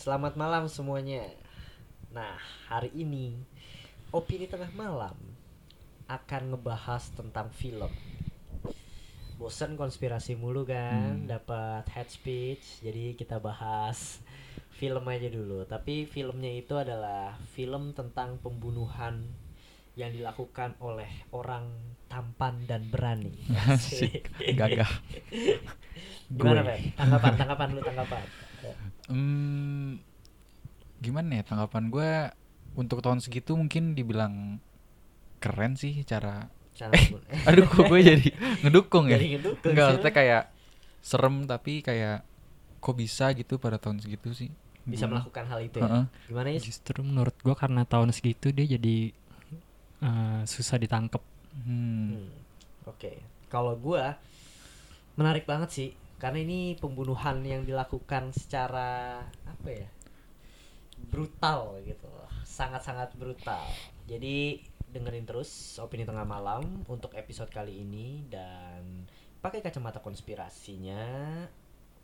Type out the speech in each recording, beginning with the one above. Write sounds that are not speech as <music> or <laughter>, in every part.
Selamat malam semuanya. Nah, hari ini opini tengah malam akan ngebahas tentang film. Bosan konspirasi mulu kan, Hmm. dapat head speech. Jadi kita bahas film aja dulu. Tapi filmnya itu adalah film tentang pembunuhan yang dilakukan oleh orang tampan dan berani. Asik. <laughs> Gagah. Gimana. Pak? Tanggapan, tanggapan lu tanggapan. <laughs> Hmm, gimana ya tanggapan gue untuk tahun segitu mungkin dibilang keren sih cara Cara Eh, <laughs> aduh kok gue jadi ngedukung ya Jadi ngedukung Enggak maksudnya kayak serem tapi kayak kok bisa gitu pada tahun segitu sih bisa Bunuh. melakukan hal itu ya. Heeh. Gimana ya? Justru menurut gua karena tahun segitu dia jadi eh, susah ditangkep. Hmm. Hmm, Oke. Kalau gua menarik banget sih karena ini pembunuhan yang dilakukan secara apa ya? brutal gitu. Sangat-sangat brutal. Jadi dengerin terus opini tengah malam untuk episode kali ini dan pakai kacamata konspirasinya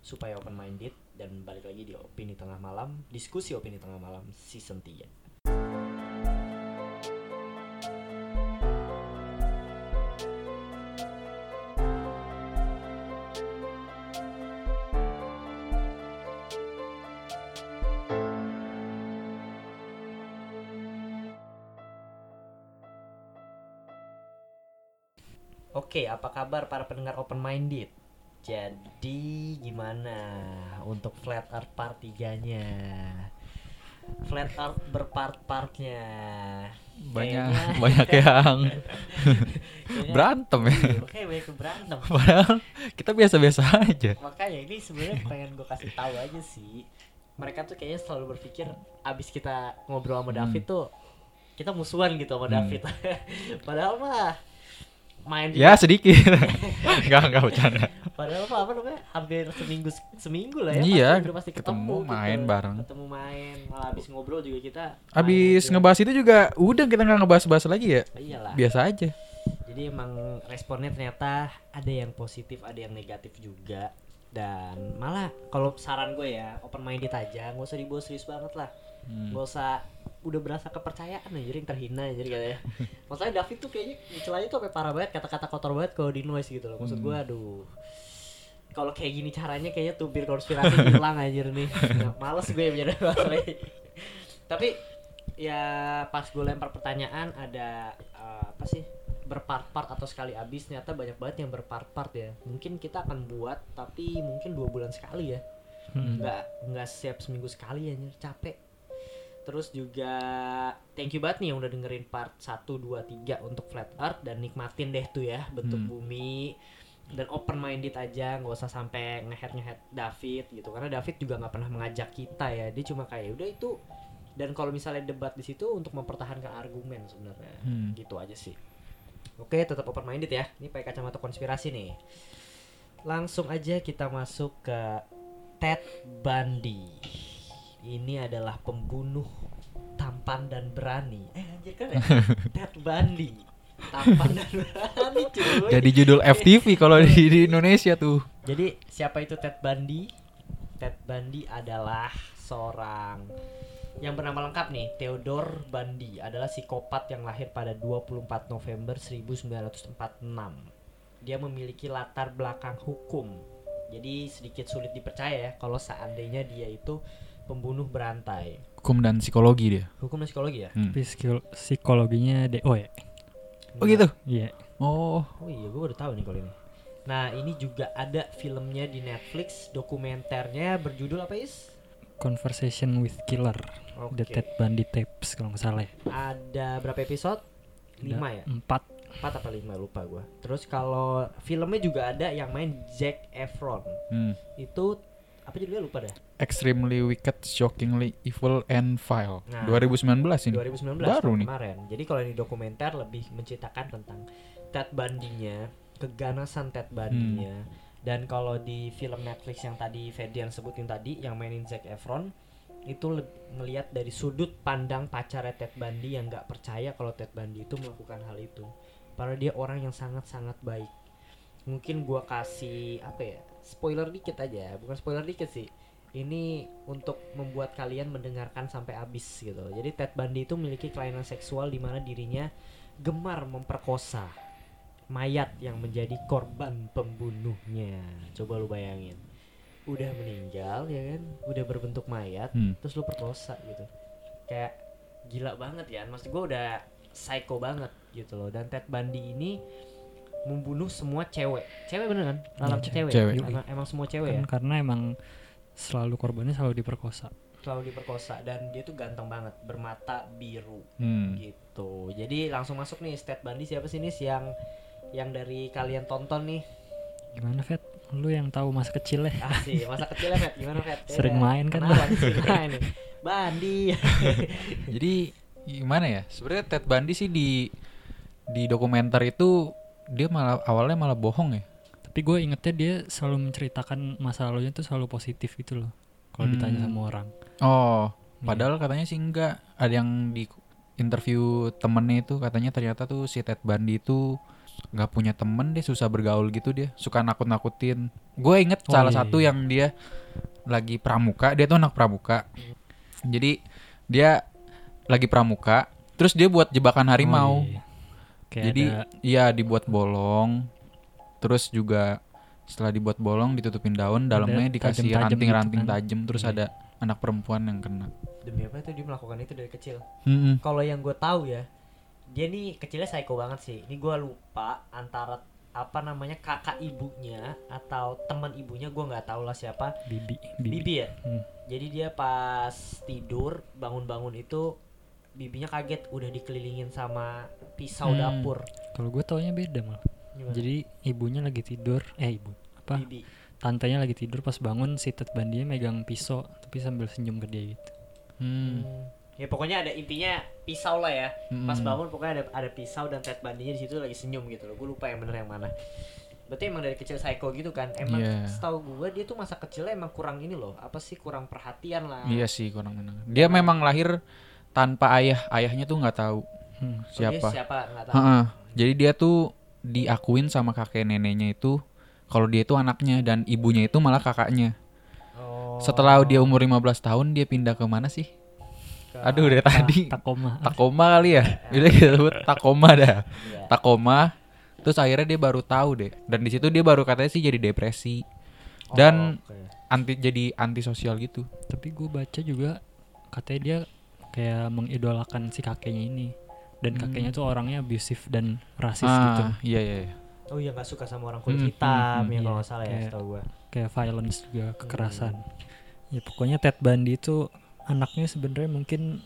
supaya open minded dan balik lagi di opini tengah malam, diskusi opini tengah malam season 3. Oke, apa kabar para pendengar open minded? Jadi gimana untuk flat earth part 3-nya? Flat earth berpart-partnya. banyak Kayaknya- <laughs> banyak yang berantem ya Oke, banyak berantem. padahal kita biasa-biasa aja Makanya ini sebenarnya pengen gue kasih tahu aja sih. Mereka tuh kayaknya selalu berpikir abis kita ngobrol sama Hmm. David tuh kita musuhan gitu sama Hmm. David. <laughs> Padahal mah main ya sedikit <laughs> enggak enggak bercanda Padahal mah apa namanya hampir seminggu seminggu lah ya. Iya, pasti, pasti ketemu, ketemu, gitu. main bareng. Ketemu main, malah habis ngobrol juga kita. Abis aja. ngebahas itu juga udah kita nggak ngebahas-bahas lagi ya Iyalah. biasa aja Jadi emang responnya ternyata ada yang positif, ada yang negatif juga. Dan malah kalau saran gue ya open minded aja, nggak usah dibawa serius banget lah. Hmm. Nggak usah udah berasa kepercayaan aja yang terhina jadi katanya. Masalahnya David tuh kayaknya celahnya tuh sampai parah banget kata-kata kotor banget kalau di noise gitu loh. Maksud Hmm. gue aduh. Kalau kayak gini caranya kayaknya tubir konspirasi hilang anjir nih. Nah, males gue <laughs> masalah ini. Tapi ya pas gue lempar pertanyaan ada eh, apa sih berpart-part atau sekali habis ternyata banyak banget yang berpart-part ya mungkin kita akan buat tapi mungkin dua bulan sekali ya Hmm. nggak nggak siap seminggu sekali anjir capek terus juga thank you banget nih yang udah dengerin part 1, 2, 3 untuk flat earth dan nikmatin deh tuh ya bentuk Hmm. bumi. Dan open minded aja nggak usah sampai ngehead ngehead David gitu. Karena David juga nggak pernah mengajak kita ya. Dia cuma kayak udah itu. Dan kalau misalnya debat di situ untuk mempertahankan argumen sebenarnya. Hmm. gitu aja sih. Oke tetap open minded ya. Ini pakai kacamata konspirasi nih. Langsung aja kita masuk ke Ted Bundy ini adalah pembunuh tampan dan berani eh anjir kan ya <laughs> Ted Bundy tampan dan berani cuy jadi judul FTV kalau di, di Indonesia tuh jadi siapa itu Ted Bundy? Ted Bundy adalah seorang yang bernama lengkap nih Theodore Bundy adalah psikopat yang lahir pada 24 November 1946. Dia memiliki latar belakang hukum. Jadi sedikit sulit dipercaya ya kalau seandainya dia itu pembunuh berantai. hukum dan psikologi dia Hukum dan psikologi ya? Hmm. Tapi psikolo- psikologinya DO ya. oh gitu Iya. oh Oh iya, gue baru tahu nih kalau ini. Nah, ini juga ada filmnya di Netflix, dokumenternya berjudul apa, Is? Conversation with Killer. Oke. The Ted Bundy Tapes kalau nggak salah ya. Ada berapa episode? 5 ya? Ada Empat. 4 apa 5 lupa gua. Terus kalau filmnya juga ada yang main Zac Efron. hmm. Itu apa judulnya lupa dah. Extremely wicked shockingly evil and vile Nah, 2019 ini 2019 Baru tahun nih. kemarin. Jadi kalau ini dokumenter lebih menceritakan tentang Ted Bundy-nya, keganasan Ted Bundy-nya. Hmm. Dan kalau di film Netflix yang tadi Ferdian sebutin tadi yang mainin Zac Efron itu ngelihat dari sudut pandang pacarnya Ted Bundy yang nggak percaya kalau Ted Bundy itu melakukan hal itu. Padahal dia orang yang sangat-sangat baik. Mungkin gua kasih apa ya? Spoiler dikit aja, bukan spoiler dikit sih. Ini untuk membuat kalian mendengarkan sampai habis gitu. Jadi Ted Bundy itu memiliki kelainan seksual di mana dirinya gemar memperkosa mayat yang menjadi korban pembunuhnya. Coba lu bayangin. Udah meninggal ya kan, udah berbentuk mayat, Hmm. terus lu perkosa gitu. Kayak gila banget ya. Maksud gue udah psycho banget gitu loh. Dan Ted Bundy ini membunuh semua cewek. Cewek bener kan? Iya, cewek. cewek. Emang, emang semua cewek Kan ya. karena emang selalu korbannya selalu diperkosa. Selalu diperkosa dan dia tuh ganteng banget, bermata biru Hmm. gitu. Jadi langsung masuk nih Ted Bundy siapa sih nih yang yang dari kalian tonton nih? Gimana Fet? Lu yang tahu masa kecil ya? Asih, masa kecilnya Fet, gimana? <laughs> Sering main kan, sering main nih. Bandi. <laughs> Jadi gimana ya? Sebenarnya Ted Bundy sih di di dokumenter itu dia malah awalnya malah bohong ya. Tapi gue ingetnya dia selalu menceritakan masa lalunya tuh selalu positif gitu loh. Kalau ditanya Hmm. sama orang. Oh, Iya. padahal katanya sih enggak. Ada yang di interview temennya itu katanya ternyata tuh si Ted Bundy itu nggak punya temen dia susah bergaul gitu dia suka nakut-nakutin gue inget Oh, salah iya, satu iya. yang dia lagi pramuka dia tuh anak pramuka jadi dia lagi pramuka terus dia buat jebakan harimau Oh, iya. Kayak jadi ada iya dibuat bolong terus juga setelah dibuat bolong ditutupin daun dalamnya dikasih ranting-ranting gitu kan. tajam terus Iya. ada anak perempuan yang kena Demi apa tuh dia melakukan itu dari kecil? Mm-mm. Kalau yang gue tahu ya, dia nih kecilnya psycho banget sih. Ini gue lupa antara apa namanya kakak ibunya atau teman ibunya gue nggak tahu lah siapa bibi. Bibi. bibi ya Hmm. jadi dia pas tidur bangun-bangun itu bibinya kaget udah dikelilingin sama pisau Hmm. dapur Kalau gue taunya beda malah. Gimana? Jadi ibunya lagi tidur, eh ibu apa? bibi Tantenya lagi tidur pas bangun si Ted Bundy megang pisau tapi sambil senyum ke dia gitu. Hmm. Hmm. ya pokoknya ada intinya pisau lah ya pas Mm-mm. bangun pokoknya ada ada pisau dan Ted Bundy-nya di situ lagi senyum gitu loh gue lupa yang bener yang mana berarti emang dari kecil psycho gitu kan emang Iya. setahu gue dia tuh masa kecilnya emang kurang ini loh apa sih kurang perhatian lah Iya sih kurang menang. Dia memang lahir tanpa ayah. Ayahnya tuh nggak tahu Hmm. Oh, dia siapa. siapa nggak tahu Heeh. Jadi dia tuh diakuin sama kakek neneknya itu kalau dia itu anaknya dan ibunya itu malah kakaknya. Oh. Setelah dia umur 15 tahun dia pindah ke mana sih? Ke- Aduh dari tadi. Takoma. Takoma kali ya. <laughs> Udah kita sebut Takoma dah. Iya. Takoma. Terus akhirnya dia baru tahu deh. Dan di situ dia baru katanya sih jadi depresi. Dan Oh, oke. anti jadi antisosial gitu. Tapi gue baca juga katanya dia kayak mengidolakan si kakeknya ini. Dan Hmm. kakeknya tuh orangnya abusive dan rasis gitu. ah, iya iya. iya. Oh iya nggak suka sama orang kulit Hmm, hitam hmm, ya kalau iya, nggak salah ya kayak- setahu gua. Kayak violence juga, kekerasan. Ya pokoknya Ted Bundy itu anaknya sebenarnya mungkin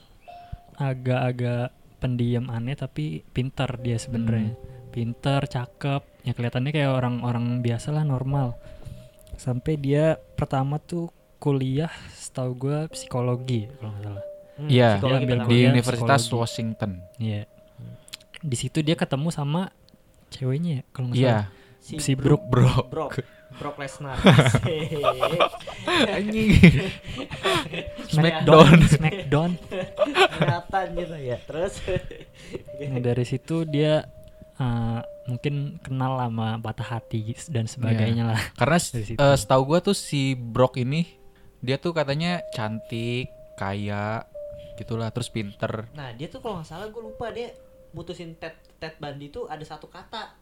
agak-agak pendiam aneh tapi pintar dia sebenarnya. Pintar, cakep. Ya kelihatannya kayak orang-orang biasa lah normal. Sampai dia pertama tuh kuliah setahu gue psikologi kalau nggak salah. Hmm, Iya, ambil pertama. Di Universitas psikologi. Washington. Iya. Di situ dia ketemu sama ceweknya ya kalau nggak Iya. salah. Si Brook. Bro. Brock Brock Lesnar. <laughs> Anjing. Smackdown. Smackdown. Kelihatan gitu ya. Terus Nah, dari situ dia eh, mungkin kenal sama patah hati dan sebagainya lah. Karena <laughs> eh, setahu gua tuh si Brock ini dia tuh katanya cantik, kaya, gitulah, terus pinter. Nah dia tuh kalau nggak salah gue lupa dia mutusin Ted Ted Bundy tuh ada satu kata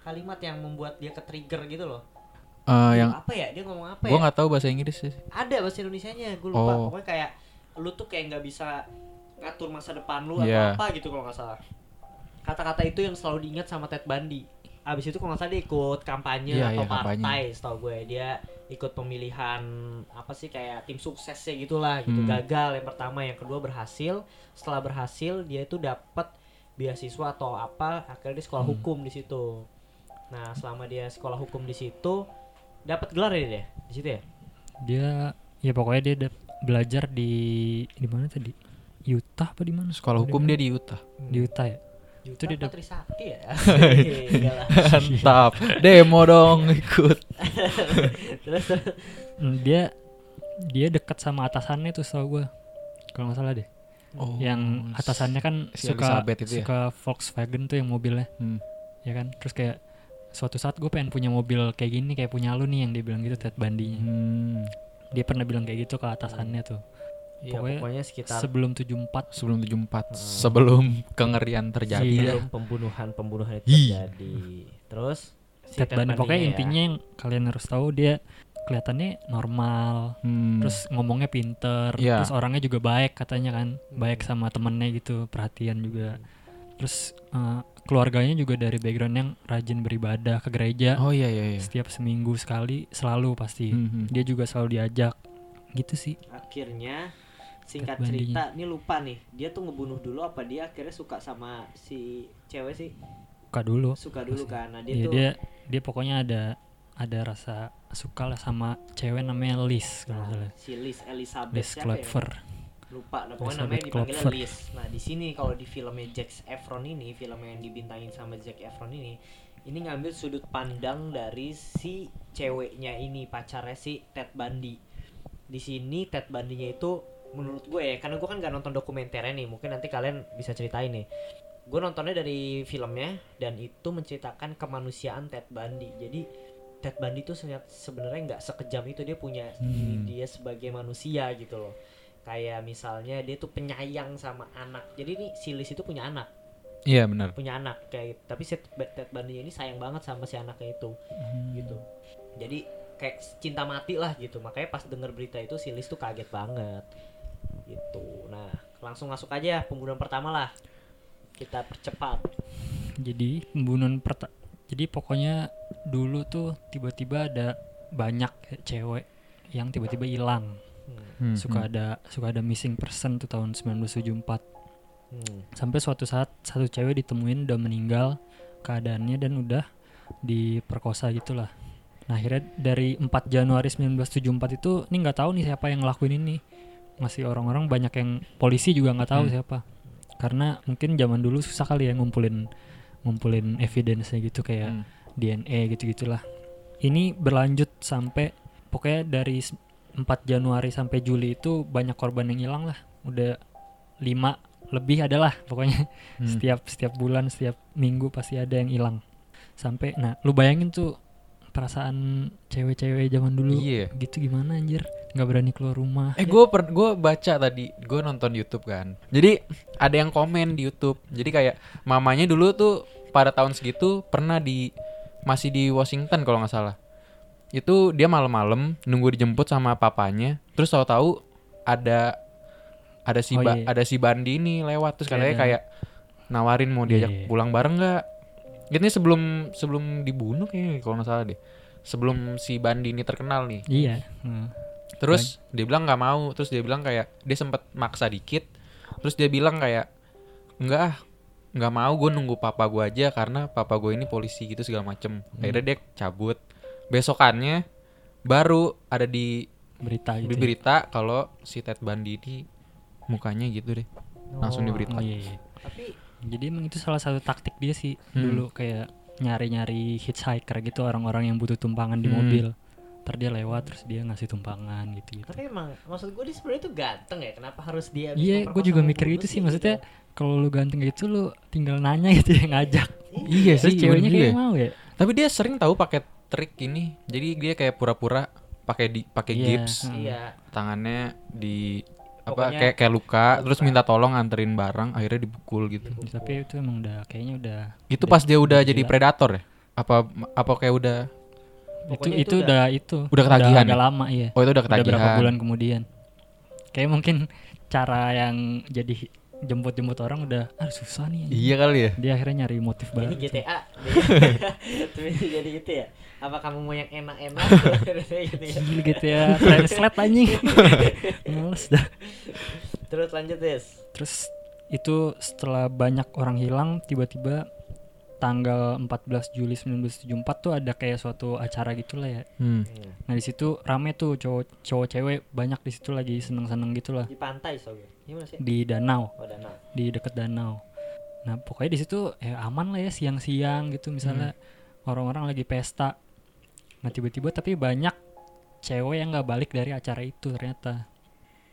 kalimat yang membuat dia ke trigger gitu loh. Eh, Itu yang apa ya? Dia ngomong apa gua ya? nggak tahu bahasa Inggris sih. Ada bahasa Indonesianya gue lupa. Oh. Pokoknya kayak lu tuh kayak nggak bisa ngatur masa depan lu Iya. atau apa gitu kalau nggak salah. Kata-kata itu yang selalu diingat sama Ted Bundy. Abis itu kalau nggak salah dia ikut kampanye Iya, atau iya, kampanye. partai, setahu gue dia ikut pemilihan apa sih kayak tim suksesnya gitulah gitu. Hmm. Gagal yang pertama, yang kedua berhasil. Setelah berhasil dia itu dapat beasiswa atau apa, akhirnya dia sekolah Hmm. hukum di situ. Nah, selama dia sekolah hukum di situ dapat gelar ya dia di situ ya? Dia ya pokoknya dia belajar di di mana tadi? Utah apa di mana? Sekolah hukum dia di Utah. di Utah ya. Itu dap- Trisakti ya. <laughs> Lah. Mantap. Demo dong ikut. <laughs> terus. Hmm, dia dia dekat sama atasannya tuh setahu gue. Kalau nggak salah deh. Oh, yang atasannya kan si suka ya? suka Volkswagen tuh yang mobilnya, Hmm. ya kan? Terus kayak suatu saat gue pengen punya mobil kayak gini kayak punya lu nih yang dia bilang gitu Ted Bundy-nya. Hmm. dia pernah bilang kayak gitu ke atasannya tuh Iya, Pokoknya pokoknya sekitar sebelum 74 sebelum 74 sebelum kengerian terjadi. Iya. sebelum pembunuhan-pembunuhan itu terjadi. Terus si Ted Bundy pokoknya ya. intinya yang kalian harus tahu dia kelihatannya normal. Hmm. terus ngomongnya pinter Iya. terus orangnya juga baik katanya kan. Baik sama temennya gitu perhatian juga. Terus eh, keluarganya juga dari background yang rajin beribadah ke gereja. Oh iya iya iya. Setiap seminggu sekali selalu pasti. Hmm, hmm. dia juga selalu diajak. Gitu sih. Akhirnya singkat cerita ini lupa nih. Dia tuh ngebunuh dulu apa dia akhirnya suka sama si cewek sih? Suka dulu. Suka dulu kan. Nah dia Iya, tuh dia dia pokoknya ada ada rasa suka lah sama cewek namanya Liz kalau nggak salah. si Liz Elizabeth Liz ya? Clover. Lupa nah, pokoknya Elizabeth namanya dipanggilnya Clover. Liz. Nah di sini kalau di filmnya Jack Efron ini film yang dibintangin sama Jack Efron ini ini ngambil sudut pandang dari si ceweknya ini pacarnya si Ted Bundy. Di sini Ted Bundy-nya itu menurut gue ya karena gue kan gak nonton dokumenternya nih mungkin nanti kalian bisa ceritain nih. Gue nontonnya dari filmnya dan itu menceritakan kemanusiaan Ted Bundy. Jadi Ted Bundy tuh sebenarnya- nggak sekejam itu dia punya Hmm. dia sebagai manusia gitu loh. Kayak misalnya dia tuh penyayang sama anak. Jadi nih si Liz itu punya anak. Iya benar. Punya anak kayak tapi si Ted Bundy ini sayang banget sama si anaknya itu gitu. Jadi kayak cinta mati lah gitu. Makanya pas denger berita itu si Liz tuh kaget banget gitu. Nah langsung masuk aja pembunuhan pertama lah. Kita percepat. Jadi pembunuhan perta jadi pokoknya dulu tuh tiba-tiba ada banyak cewek yang tiba-tiba hilang. Hmm, Hmm, suka hmm. ada suka ada missing person tuh tahun 1974 hmm. sampai suatu saat satu cewek ditemuin udah meninggal keadaannya dan udah diperkosa gitulah. Nah akhirnya dari 4 Januari 1974 itu ini nggak tahu nih siapa yang ngelakuin ini masih orang-orang banyak yang polisi juga nggak tahu Hmm. siapa karena mungkin zaman dulu susah kali ya ngumpulin ngumpulin evidence gitu kayak Hmm. DNA gitu gitulah ini berlanjut sampai pokoknya dari s- 4 Januari sampai Juli itu banyak korban yang hilang lah udah lima lebih adalah pokoknya Hmm. setiap setiap bulan setiap minggu pasti ada yang hilang sampai nah lu bayangin tuh perasaan cewek-cewek zaman dulu Iya. gitu gimana anjir nggak berani keluar rumah Eh gue per gue baca tadi gue nonton YouTube kan. Jadi ada yang komen di YouTube. Jadi kayak mamanya dulu tuh pada tahun segitu pernah di masih di Washington kalau nggak salah. Itu dia malam-malam nunggu dijemput sama papanya. Terus tahu-tahu ada ada si Oh, Ba- iya. ada si Bandi ini lewat terus katanya ada- kayak nawarin mau diajak Iya. pulang bareng nggak? Ini sebelum sebelum dibunuh kayaknya kalau nggak salah deh. Sebelum si Bandi ini terkenal nih. iya Hmm. Terus dia bilang nggak mau, terus dia bilang kayak dia sempet maksa dikit, terus dia bilang kayak enggak ah, nggak mau gue nunggu papa gue aja karena papa gue ini polisi gitu segala macem. Akhirnya dia cabut. Besokannya baru ada di berita gitu di ya. berita kalau si Ted Bundy ini mukanya gitu deh, langsung Oh, diberita. Oh, iya, iya. tapi jadi emang itu salah satu taktik dia sih Hmm. dulu kayak nyari-nyari hitchhiker gitu orang-orang yang butuh tumpangan di Hmm. mobil ntar dia lewat terus dia ngasih tumpangan gitu gitu tapi emang maksud gue dia sebenarnya tuh ganteng ya kenapa harus dia iya gue juga mikir gitu sih maksudnya kalau lu ganteng gitu lu tinggal nanya gitu ya ngajak Iya terus sih, ceweknya juga kayak ya. mau ya Tapi dia sering tahu pakai trik ini. Jadi dia kayak pura-pura pakai di pakai Iya, gips. hmm. iya tangannya di apa Pokoknya kayak kayak luka, terus luka. minta tolong anterin barang akhirnya dipukul gitu tapi itu emang udah kayaknya udah itu pas dia udah jadi gila. predator ya apa apa kayak udah itu Pokoknya itu itu udah itu. Udah ketagihan. ya? lama iya. Oh itu udah udah berapa ketagihan. bulan kemudian. Kayak mungkin cara yang jadi jemput-jemput orang udah ah susah nih iya kali ya. Dia akhirnya nyari motif ini baru. GTA <laughs> Tapi jadi gitu ya? Apa kamu mau yang enak-enak? Gitu ya Gila gitu ya translate anjing. <laughs> Males dah. Terus lanjut Des. Terus itu setelah banyak orang hilang tiba-tiba tanggal 14 Juli 1974 tuh ada kayak suatu acara gitulah ya. Hmm. nah di situ rame tuh cowok cowok cewek banyak di situ lagi seneng-seneng gitulah. Di pantai soalnya gimana sih? Di danau. Oh danau. Di deket danau. Nah pokoknya di situ ya aman lah ya siang-siang gitu misalnya. Orang-orang lagi pesta. Nah tiba-tiba tapi banyak cewek yang nggak balik dari acara itu ternyata.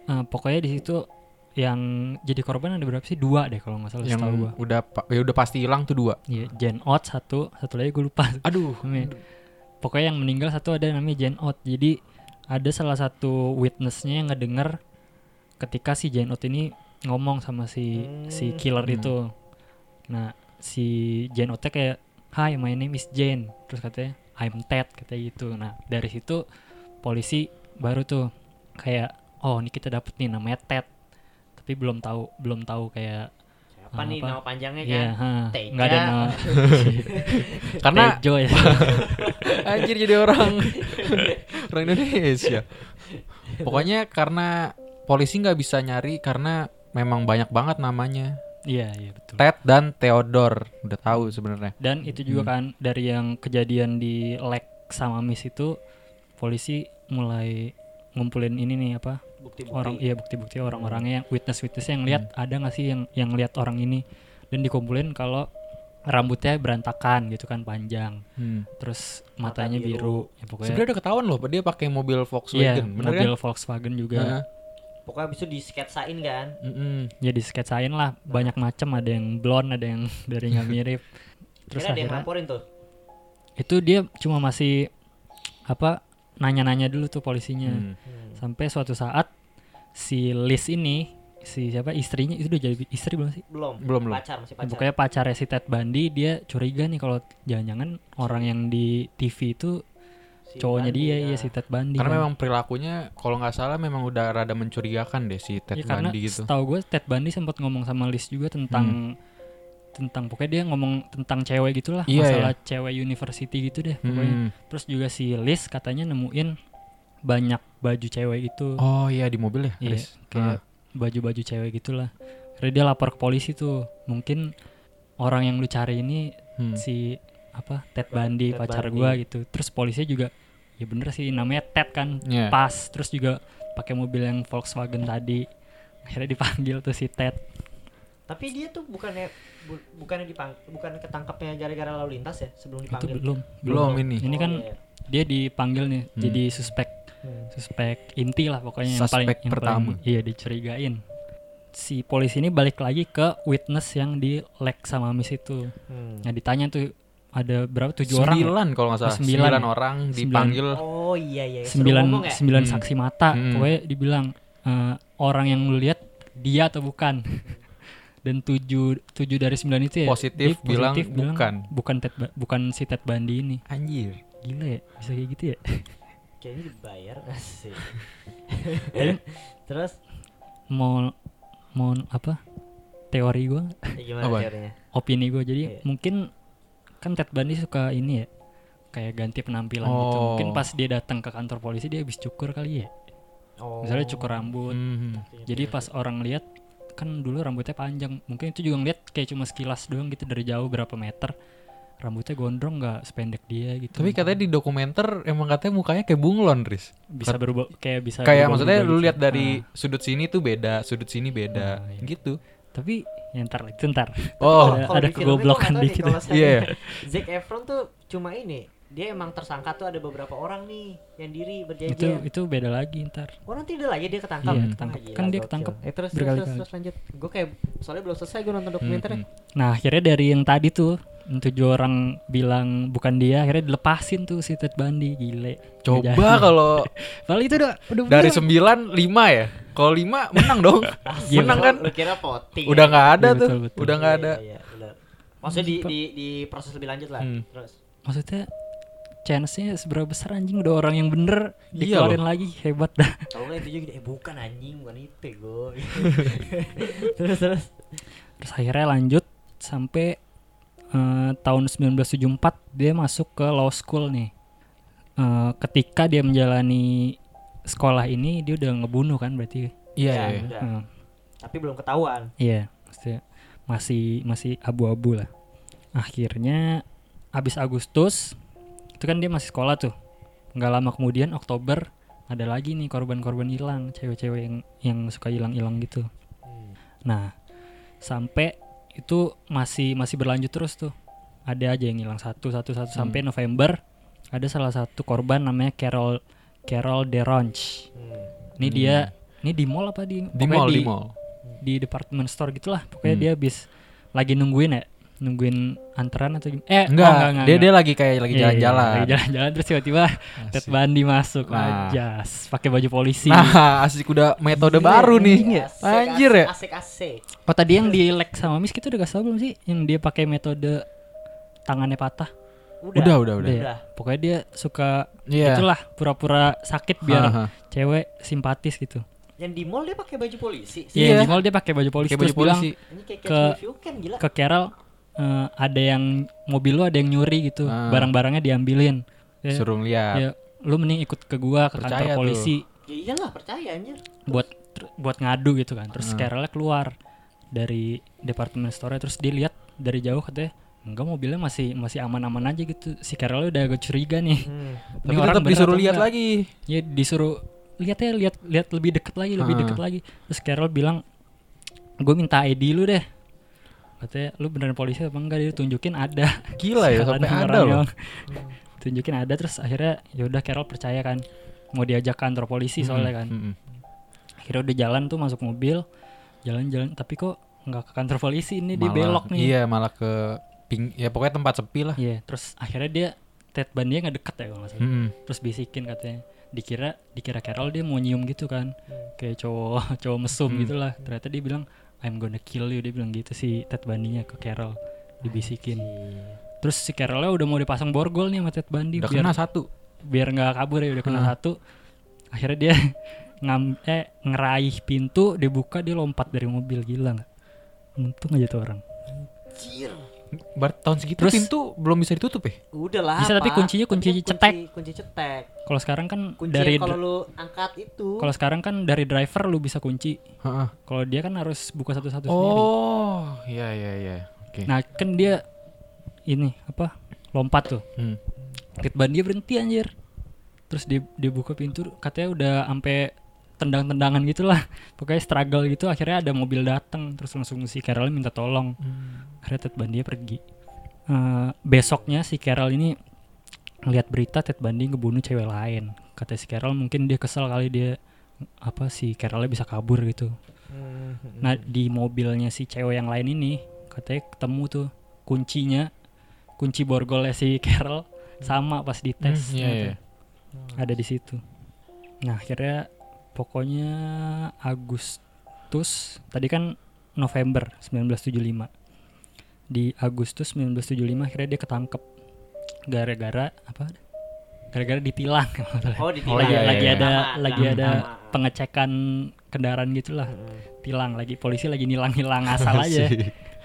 Eh, pokoknya di situ yang jadi korban ada berapa sih dua deh kalau nggak salah yang setahu gua udah ya udah pasti hilang tuh dua Iya, Jen Ott satu, satu lagi gue lupa. aduh. <laughs> Pokoknya yang meninggal satu ada namanya Jen Ott. Jadi ada salah satu witnessnya yang ngedenger ketika si Jane Out ini ngomong sama si si Hmm. killer Hmm. itu. Nah, si Jane Out kayak Hi, my name is Jane. Terus katanya I'm Ted katanya gitu. Nah, dari situ polisi baru tuh kayak oh, ini kita dapet nih namanya Ted. Tapi belum tahu belum tahu kayak Apa nih Apa? nama panjangnya Iya, kan? ha, Teja. nggak ada nama <laughs> Karena Tejo ya. <laughs> anjir jadi orang <laughs> orang Indonesia. Pokoknya karena polisi nggak bisa nyari karena memang banyak banget namanya. Iya, iya betul. Ted dan Theodore udah tahu sebenarnya. Dan itu juga kan dari yang kejadian di Lek sama Miss itu polisi mulai ngumpulin ini nih apa Bukti-bukti. orang iya bukti-bukti orang-orangnya yang witness witness yang lihat ada nggak sih yang yang lihat orang ini dan dikumpulin kalau rambutnya berantakan gitu kan panjang Hmm. terus Mata matanya biru. biru, ya pokoknya Sebenarnya udah ketahuan loh, dia pakai mobil iya Volkswagen, bener mobil kan? Volkswagen juga Heeh. Pokoknya abis itu di sketsain kan. Mm-mm. ya di sketsain lah banyak macam ada yang blonde ada yang <laughs> dari nggak <laughs> mirip terus ada yang akhirnya laporin tuh. itu dia cuma masih apa nanya-nanya dulu tuh polisinya Hmm. Hmm. sampai suatu saat si Liz ini si siapa istrinya itu udah jadi istri belum sih Belum. Belum, belum. Pacar masih Ya, pacar. pokoknya pacarnya si Ted Bundy dia curiga nih kalau jangan-jangan orang yang di TV itu Si cowoknya Bundy, dia nah. iya si Ted Bundy Karena kan. memang perilakunya kalau nggak salah memang udah rada mencurigakan deh si Ted Ya, karena Bundy gitu. setahu gue Ted Bundy sempat ngomong sama Liz juga tentang tentang pokoknya dia ngomong tentang cewek gitulah Iya, masalah cewek university gitu deh pokoknya Hmm. terus juga si Liz katanya nemuin banyak baju cewek itu Oh iya di mobil ya, Iya, Riz? kayak baju-baju cewek gitulah Akhirnya dia lapor ke polisi tuh mungkin orang yang lu cari ini Hmm. si apa Ted Ted Bundy pacar Bundy. gua gitu terus polisi juga ya bener sih namanya Ted kan Iya. pas terus juga pakai mobil yang Volkswagen tadi akhirnya dipanggil tuh si Ted Tapi dia tuh bukannya bu- bukannya dipang bukan ketangkapnya gara-gara lalu lintas ya sebelum itu dipanggil. belum Belum ini. ini Oh, kan iya. dia dipanggil nih Hmm. jadi suspek Hmm. suspek inti lah pokoknya yang paling Suspek yang pertama. paling iya dicurigain si polisi ini balik lagi ke witness yang di Lex sama Miss itu Hmm. nah ditanya tuh ada berapa tujuh orang ya? Sembilan kalau nggak salah. Sembilan. Sembilan orang Sembilan. dipanggil. Oh iya iya. Suruh sembilan ya? sembilan Hmm. saksi mata Hmm. pokoknya dibilang eh, orang yang lu lihat dia atau bukan <laughs> dan tujuh tujuh dari sembilan itu ya Positif dia bilang bilang bukan. bukan Ted Ba- bukan si Ted Bundy ini Anjir. gila ya bisa kayak gitu ya <laughs> Kayaknya dibayar sih. <laughs> Terus mau mau apa teori gue ya gimana Apa? teorinya? opini gue jadi Iya. mungkin kan Ted Bundy suka ini ya kayak ganti penampilan gitu Oh. mungkin pas dia datang ke kantor polisi dia habis cukur kali ya Oh. misalnya cukur rambut Hmm. jadi pas orang lihat kan dulu rambutnya panjang mungkin itu juga ngeliat kayak cuma sekilas doang gitu dari jauh berapa meter rambutnya gondrong nggak sependek dia gitu Tapi katanya di dokumenter emang katanya mukanya kayak bunglon, Riz. bisa berubah kayak bisa Kayak maksudnya lu gitu. lihat dari Ah, sudut sini tuh beda, sudut sini beda, Ah, iya. gitu. tapi ya ntar itu ntar Oh, Ada- ada kegoblokan dikit ya. Iya, iya. Zac Efron tuh cuma ini. Dia emang tersangka tuh ada beberapa orang nih yang diri itu berjejer. itu beda lagi ntar Orang tidak lagi dia ketangkap. Iya, Wah, ketangkap. Kan dia gokil. ketangkap Eh, terus, terus, terus, terus lanjut. Gue kayak soalnya belum selesai gue nonton dokumenternya. Hmm, Nah akhirnya dari yang tadi tuh tujuh orang bilang bukan dia akhirnya dilepasin tuh si Ted Bundy gile. Coba kalau <laughs> Padahal itu udah udah dari sembilan lima ya. Kalau lima menang dong. <laughs> Iya, menang kan? Lu kira voting. Udah ya? nggak ada Iya, tuh. betul, betul. Udah nggak Iya, ada. Iya, iya, benar. Maksudnya di, di di proses lebih lanjut lah. Hmm. Terus. maksudnya chance-nya seberapa besar anjing udah orang yang bener Iya dikeluarin lagi hebat dah. <laughs> Kalau nggak itu juga eh bukan anjing, bukan itu gue. <laughs> terus terus. Terus akhirnya lanjut sampai eh, tahun 1974 dia masuk ke law school nih. Eh, ketika dia menjalani sekolah ini dia udah ngebunuh kan berarti. Iya, Ya, iya. udah. Eh, Tapi belum ketahuan. Iya, maksudnya masih masih abu-abu lah. Akhirnya habis Agustus itu kan dia masih sekolah tuh. Nggak lama kemudian Oktober ada lagi nih korban-korban hilang, cewek-cewek yang yang suka hilang-hilang gitu. Hmm. Nah, sampai itu masih masih berlanjut terus tuh. Ada aja yang hilang satu satu satu sampai November ada salah satu korban namanya Carol Carol DeRonch. Hmm. Ini dia ini di mall apa di Di mall, di, di mall. di department store gitulah pokoknya Hmm. dia habis lagi nungguin ya nungguin antaran atau gim- eh Enggak, oh, enggak, dia dia lagi kayak lagi Iya, iya, jalan-jalan. lagi jalan-jalan terus tiba-tiba Ted. Bundy masuk Nah. ajas pakai baju polisi Nah, asik udah metode baru nih. Asik, Anjir ya. Asik asik. oh tadi yang di leg sama Miss kita udah kasih tau belum sih yang dia pakai metode tangannya patah Udah, udah, udah. ya? Udah. pokoknya dia suka Iya. itulah pura-pura sakit biar Haha. cewek simpatis gitu Yang di mall dia pakai baju polisi. Iya, Iya. di mall dia pakai baju polisi Pakai baju terus bilang polisi. Ini kayak Ke- catch review kan gila. ke Carol eh, ada yang mobil lu ada yang nyuri gitu Ah. barang-barangnya diambilin ya, Suruh lihat. ya, lu mending ikut ke gua ke Percaya kantor tuh. polisi Ya iyalah percaya anjir. buat ter- buat ngadu gitu kan terus. Carolnya keluar dari departemen store terus dia lihat dari jauh katanya enggak mobilnya masih masih aman-aman aja gitu si Carolnya udah agak curiga nih Hmm. Tapi tetap bener disuruh lihat lagi. ya disuruh lihat ya lihat lihat lebih deket lagi lebih Ah. deket lagi terus Carol bilang gue minta ID lu deh katanya lu beneran polisi apa enggak dia tunjukin ada <laughs> Gila ya sampai Orang ada loh. tunjukin ada terus akhirnya ya udah Carol percaya kan mau diajak kantor polisi soalnya kan Mm-mm. akhirnya udah jalan tuh masuk mobil jalan-jalan tapi kok nggak ke kantor polisi ini dia Malah- belok nih Iya, malah ke ping ya pokoknya tempat sepi lah. Iya, terus akhirnya dia Ted Bundy nggak deket ya kalau nggak salah Mm-mm. terus bisikin katanya dikira dikira Carol dia mau nyium gitu kan kayak cowok <laughs> cowok mesum Hmm. gitulah ternyata dia bilang I'm gonna kill you dia bilang gitu si Ted Bundy-nya ke Carol dibisikin terus si Carolnya udah mau dipasang borgol nih sama Ted Bundy Udah biar kena satu. biar nggak kabur ya udah kena Hah. satu akhirnya dia <laughs> ngam eh ngeraih pintu dibuka dia lompat dari mobil gila nggak untung aja tuh orang Anjir. Bar tahun segitu Terus- pintu belum bisa ditutup ya? Udah lah. Bisa, tapi Pak. kuncinya kunci Kunci- cetek. Kunci cetek. kalau sekarang kan Kunci dari kalau lu angkat itu. kalau sekarang kan dari driver lu bisa kunci Heeh. kalau dia kan harus buka satu-satu sendiri Oh, iya iya iya. Oke. nah kan dia ini apa lompat tuh Hmm. Ted Bundy berhenti anjir terus dia dia buka pintu katanya udah sampai tendang-tendangan gitulah. Pokoknya struggle gitu akhirnya ada mobil datang terus langsung si Carol minta tolong. Akhirnya Ted Bundy pergi. Eh, besoknya si Carol ini ngeliat berita Ted Bundy ngebunuh cewek lain. Kata si Carol mungkin dia kesel kali dia apa si Carolnya bisa kabur gitu. Hmm. nah di mobilnya si cewek yang lain ini katanya ketemu tuh kuncinya kunci borgolnya si Carol sama pas dites Hmm, iya, iya. ada di situ. Nah akhirnya pokoknya Agustus tadi kan November 1975 di Agustus 1975 akhirnya dia ketangkep. Gara-gara apa? Gara-gara ditilang. <laughs> Oh, ditilang. lagi, iya, iya, lagi iya. ada Nama, lagi nama, ada nama. pengecekan kendaraan gitulah. Hmm. tilang lagi polisi lagi nilang-nilang asal <laughs> aja.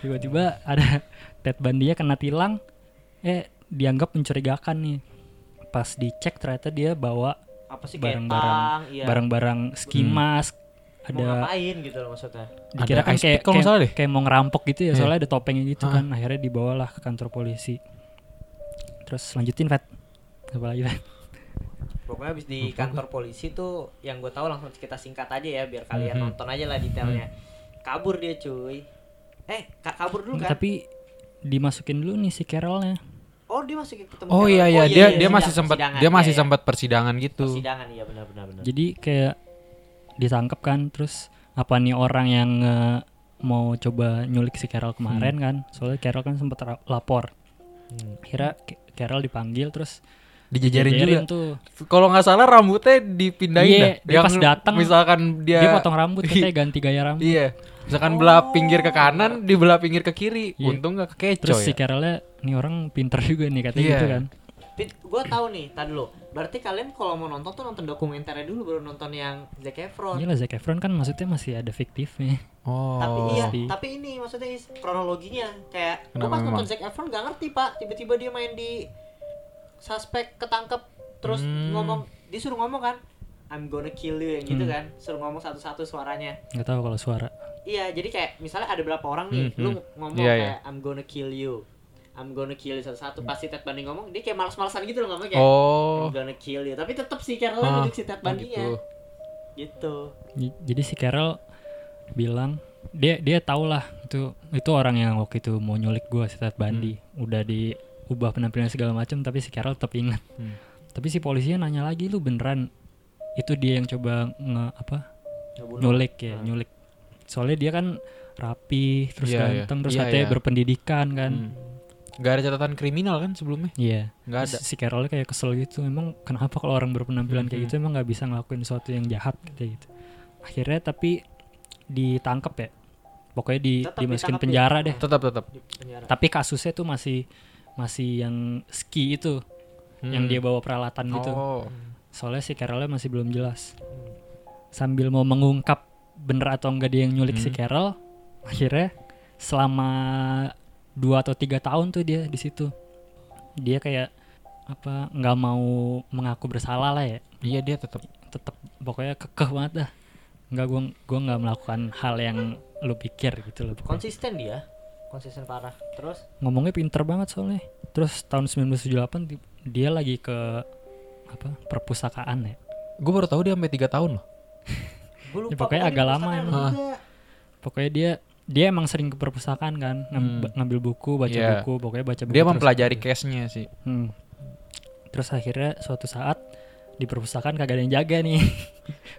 Tiba-tiba ada Ted Bundy kena tilang. Eh dianggap mencurigakan nih. Pas dicek ternyata dia bawa Apa sih kayak barang-barang iya. barang-barang ski Hmm. mask Mau ada ngapain gitu loh maksudnya. dikira Ada kan kayak kalau kayak, deh. kayak mau ngerampok gitu ya Iya. soalnya ada topengnya gitu Ah. kan akhirnya dibawalah ke kantor polisi terus lanjutin Fat apa lagi Fat Pokoknya habis di kantor polisi tuh yang gue tahu langsung kita singkat aja ya biar kalian Mhm. nonton aja lah detailnya. Kabur dia cuy. Eh, ka- kabur dulu kan? tapi dimasukin dulu nih si Carolnya Oh, dia masih ketemu. Oh Carol. iya iya dia dia sidang- masih sempat dia masih iya, iya. sempat persidangan gitu. persidangan iya benar benar benar. jadi kayak ditangkap kan terus apa nih orang yang eh, mau coba nyulik si Carol kemarin kan soalnya Carol kan sempat lapor Hmm. akhirnya K- Carol dipanggil terus Dijajarin juga. tuh Kalau nggak salah rambutnya dipindahin Iya, dah. dia pas datang, misalkan dia dia potong rambut <laughs> katanya ganti gaya rambut Iya. Misalkan belah pinggir ke kanan, dibelah pinggir ke kiri. Iya. Untung nggak kekecoh terus si ya. Carolnya nih orang pinter juga nih katanya Iya. gitu kan gue tahu nih, tadi dulu. Berarti kalian kalau mau nonton tuh nonton dokumenternya dulu baru nonton yang Zac Efron. Iya lah Zac Efron kan maksudnya masih ada fiktifnya Oh. Tapi iya, Pasti. tapi ini maksudnya is kronologinya kayak gue pas nonton? Zac Efron gak ngerti pak, tiba-tiba dia main di suspek ketangkep terus Hmm. ngomong, dia suruh ngomong kan, I'm gonna kill you yang gitu Hmm. kan, suruh ngomong satu-satu suaranya. nggak tahu kalau suara Iya, jadi kayak misalnya ada berapa orang nih, Hmm, lu hmm. ngomong Iya, kayak I'm gonna kill you. I'm gonna kill you satu-satu pasti Ted Bundy ngomong dia kayak malas-malasan gitu loh ngomong kayak Oh. I'm gonna kill you tapi tetap si Carol Ah, nunjuk si Ted Bundy-nya gitu. gitu. J- jadi si Carol bilang dia dia tau lah itu itu orang yang waktu itu mau nyulik gua si Ted Bundy udah diubah penampilan segala macam tapi si Carol tetap ingat Hmm. tapi si polisinya nanya lagi lu beneran itu dia yang coba nge apa Ngebunuh. nyulik ya Ah. nyulik soalnya dia kan rapi terus Iya, iya. ganteng terus Iya, katanya iya. berpendidikan kan Hmm. Gak ada catatan kriminal kan sebelumnya? iya Nggak ada. si Carol kayak kesel gitu emang kenapa kalau orang berpenampilan kayak Mhm. gitu emang nggak bisa ngelakuin sesuatu yang jahat kayak gitu akhirnya tapi ditangkep ya pokoknya di Tetap dimasukin ditangkep penjara ya. deh Tetap tetap. Di penjara. tapi kasusnya tuh masih masih yang ski itu yang Hmm. dia bawa peralatan gitu Oh. soalnya si Carolnya masih belum jelas sambil mau mengungkap bener atau enggak dia yang nyulik si Hmm. Carol akhirnya selama dua atau tiga tahun tuh dia di situ dia kayak apa nggak mau mengaku bersalah lah ya Iya dia tetap. tetap pokoknya kekeh banget dah nggak gua gua nggak melakukan hal yang lu pikir gitu loh pokoknya. konsisten dia konsisten parah terus ngomongnya pinter banget soalnya terus tahun 1978 di- dia lagi ke apa perpustakaan ya Gue baru tahu dia sampai tiga tahun loh. Ya, pokoknya agak lama emang. pokoknya dia dia emang sering ke perpustakaan kan Hmm. ngambil buku baca Iya. buku pokoknya baca buku Dia terus. mempelajari case-nya sih. Hmm. terus akhirnya suatu saat di perpustakaan kagak ada yang jaga nih <laughs>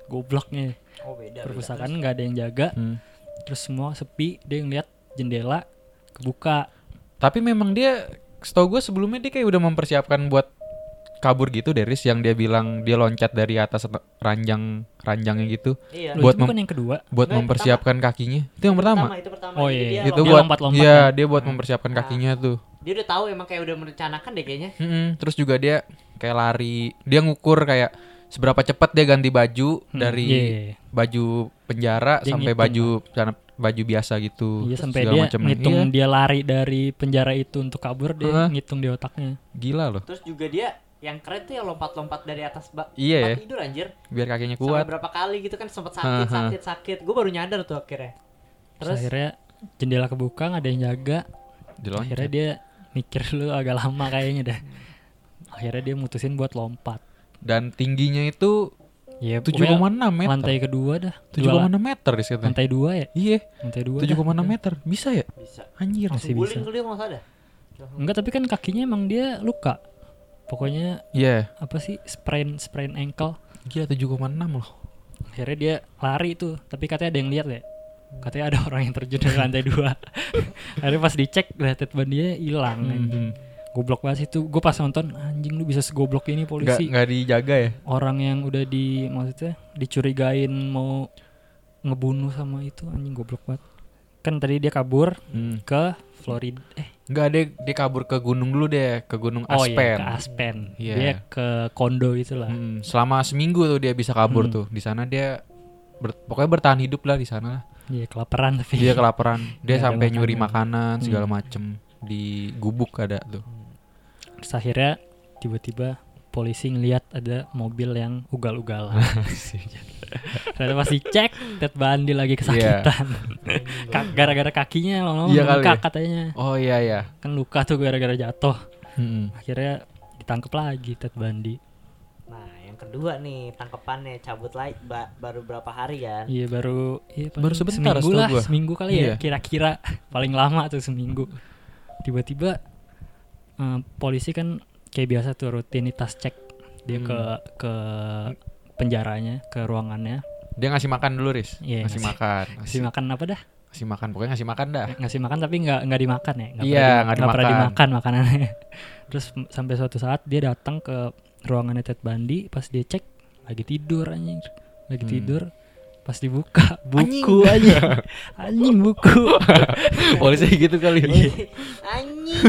gobloknya oh beda perpustakaan nggak ada yang jaga Hmm. terus semua sepi dia ngeliat jendela kebuka Tapi memang dia, setahu gue sebelumnya dia kayak udah mempersiapkan buat kabur gitu dari yang dia bilang dia loncat dari atas ranjang ranjangnya gitu iya Buat bukan mem- yang kedua buat Enggak, yang mempersiapkan kakinya. Itu yang pertama. itu pertama Oh, Jadi iya. dia Itu lompat. buat lompat-lompat Iya, ya? dia buat mempersiapkan Nah. kakinya tuh. dia udah tahu emang kayak udah merencanakan deh kayaknya Mm-mm. Terus juga dia kayak lari, dia ngukur kayak seberapa cepat dia ganti baju Hmm, dari iya. baju penjara Dia sampai ngitung, baju celana- baju biasa gitu. Iya sampai dia macamnya. ngitung Iya, dia lari dari penjara itu untuk kabur dia Heeh. ngitung di otaknya. gila loh. terus juga dia yang keren tuh yang lompat-lompat dari atas bak Iya tempat ya. tidur anjir Biar kakinya sampai kuat. berapa kali gitu kan sempet sakit Haha. sakit sakit gue baru nyadar tuh akhirnya Terus terus akhirnya jendela kebuka nggak ada yang jaga. Diloncat. Akhirnya dia mikir dulu agak lama kayaknya dah. Akhirnya dia mutusin buat lompat. Dan tingginya itu Ya 7,6 meter. lantai kedua dah. 7,6 meter di situ. Lantai dua ya? Iya, Lantai dua. 7,6 dah. meter. Bisa ya? bisa Anjir. Masih guling bisa. dia nggak ada Enggak tapi kan kakinya emang dia luka. Pokoknya Iya, apa sih sprain sprain ankle. gila 7,6 loh. akhirnya dia lari tuh tapi katanya ada yang lihat ya katanya ada orang yang terjun dari lantai dua <laughs> akhirnya pas dicek lihat ban dia hilang Hmm. goblok banget itu gue pas nonton anjing lu bisa segoblok ini polisi nggak dijaga ya? orang yang udah di maksudnya dicurigain mau ngebunuh sama itu anjing goblok banget kan tadi dia kabur Hmm. ke Florida eh Enggak, dia, dia kabur ke gunung dulu deh, ke gunung oh Aspen. iya ke Aspen Iya. dia ke kondo itulah Hmm, selama seminggu tuh dia bisa kabur Hmm. tuh. Di sana dia ber- pokoknya bertahan hidup lah di sana. iya kelaparan tapi <laughs> Dia kelaparan. Dia ada sampai nyuri makanan. makanan segala Hmm. macem di gubuk ada tuh. Terus akhirnya tiba-tiba polisi ngeliat ada mobil yang ugal-ugalan. <laughs> <laughs> Ternyata pas dicek, Ted Bundy lagi kesakitan. <laughs> Ka- gara-gara kakinya lama-lama Iya kali bengkak ya. katanya. Oh iya ya. Kan luka tuh gara-gara jatuh. Hmm. Akhirnya ditangkap lagi Ted Bundy. nah yang kedua nih tangkepannya cabut lagi ba- baru berapa hari kan Iya baru iya, Baru sebentar seminggu lah, gua. seminggu kali Iya. ya kira-kira paling lama tuh seminggu. Tiba-tiba eh, polisi kan kayak biasa tuh rutinitas cek dia Hmm. ke ke penjaranya, ke ruangannya, Dia ngasih makan dulu, Riz. Iya, ngasih ngasih- makan. ngasih makan apa dah? ngasih makan. Pokoknya ngasih makan dah. Ngasih makan tapi nggak nggak dimakan ya? Nggak Iya, nggak nggak pernah dimakan. dimakan makanannya. <laughs> Terus sampai suatu saat dia datang ke ruangannya Ted Bundy, pas dia cek lagi tidur anjing, lagi Hmm. tidur. Pas dibuka buku aja, anjing buku. <laughs> Polisi gitu kali. Iya. <laughs> anjing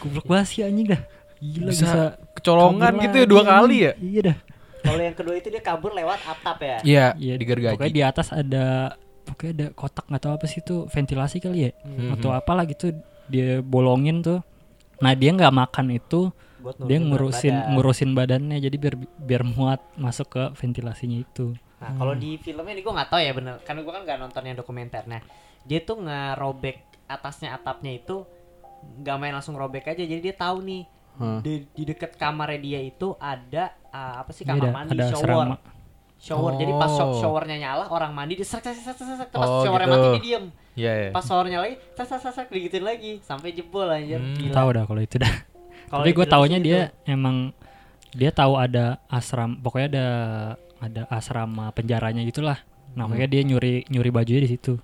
Goblok banget sih anjing dah. Gila Bisa bisa, Kecolongan gitu ya dua kali anjing. ya. Iya dah. kalau yang kedua itu dia kabur lewat atap ya Iya, Iya, digergaji. Pokoknya di atas ada pokoknya ada kotak nggak tahu apa sih itu ventilasi kali ya Mhm. atau apalah gitu dia bolongin tuh. Nah dia nggak makan itu buat dia ngurusin badan. ngurusin badannya jadi biar biar muat masuk ke ventilasinya itu. Nah, kalau di filmnya ini gue nggak tahu ya bener, karena gue kan nggak nonton yang dokumenter. Nah, dia tuh ngerobek atasnya atapnya itu nggak main langsung robek aja, jadi dia tahu nih Hah. di, di deket kamarnya dia itu ada ah, apa sih kamar ada mandi ada shower. asrama. Shower. Jadi pas Oh. showernya nyala, orang mandi dia serak serak serak serak, pas Oh, showernya gitu. mati dia diem. Iya, iya. Pas showernya lagi, serak serak serak, digituin lagi sampai jebol anjir. Hmm. Gila. Tahu dah kalau itu dah. Kalau Tapi gue taunya dia gitu. emang dia tahu ada asram pokoknya ada ada asrama penjaranya gitulah Nah, makanya dia nyuri nyuri bajunya di situ.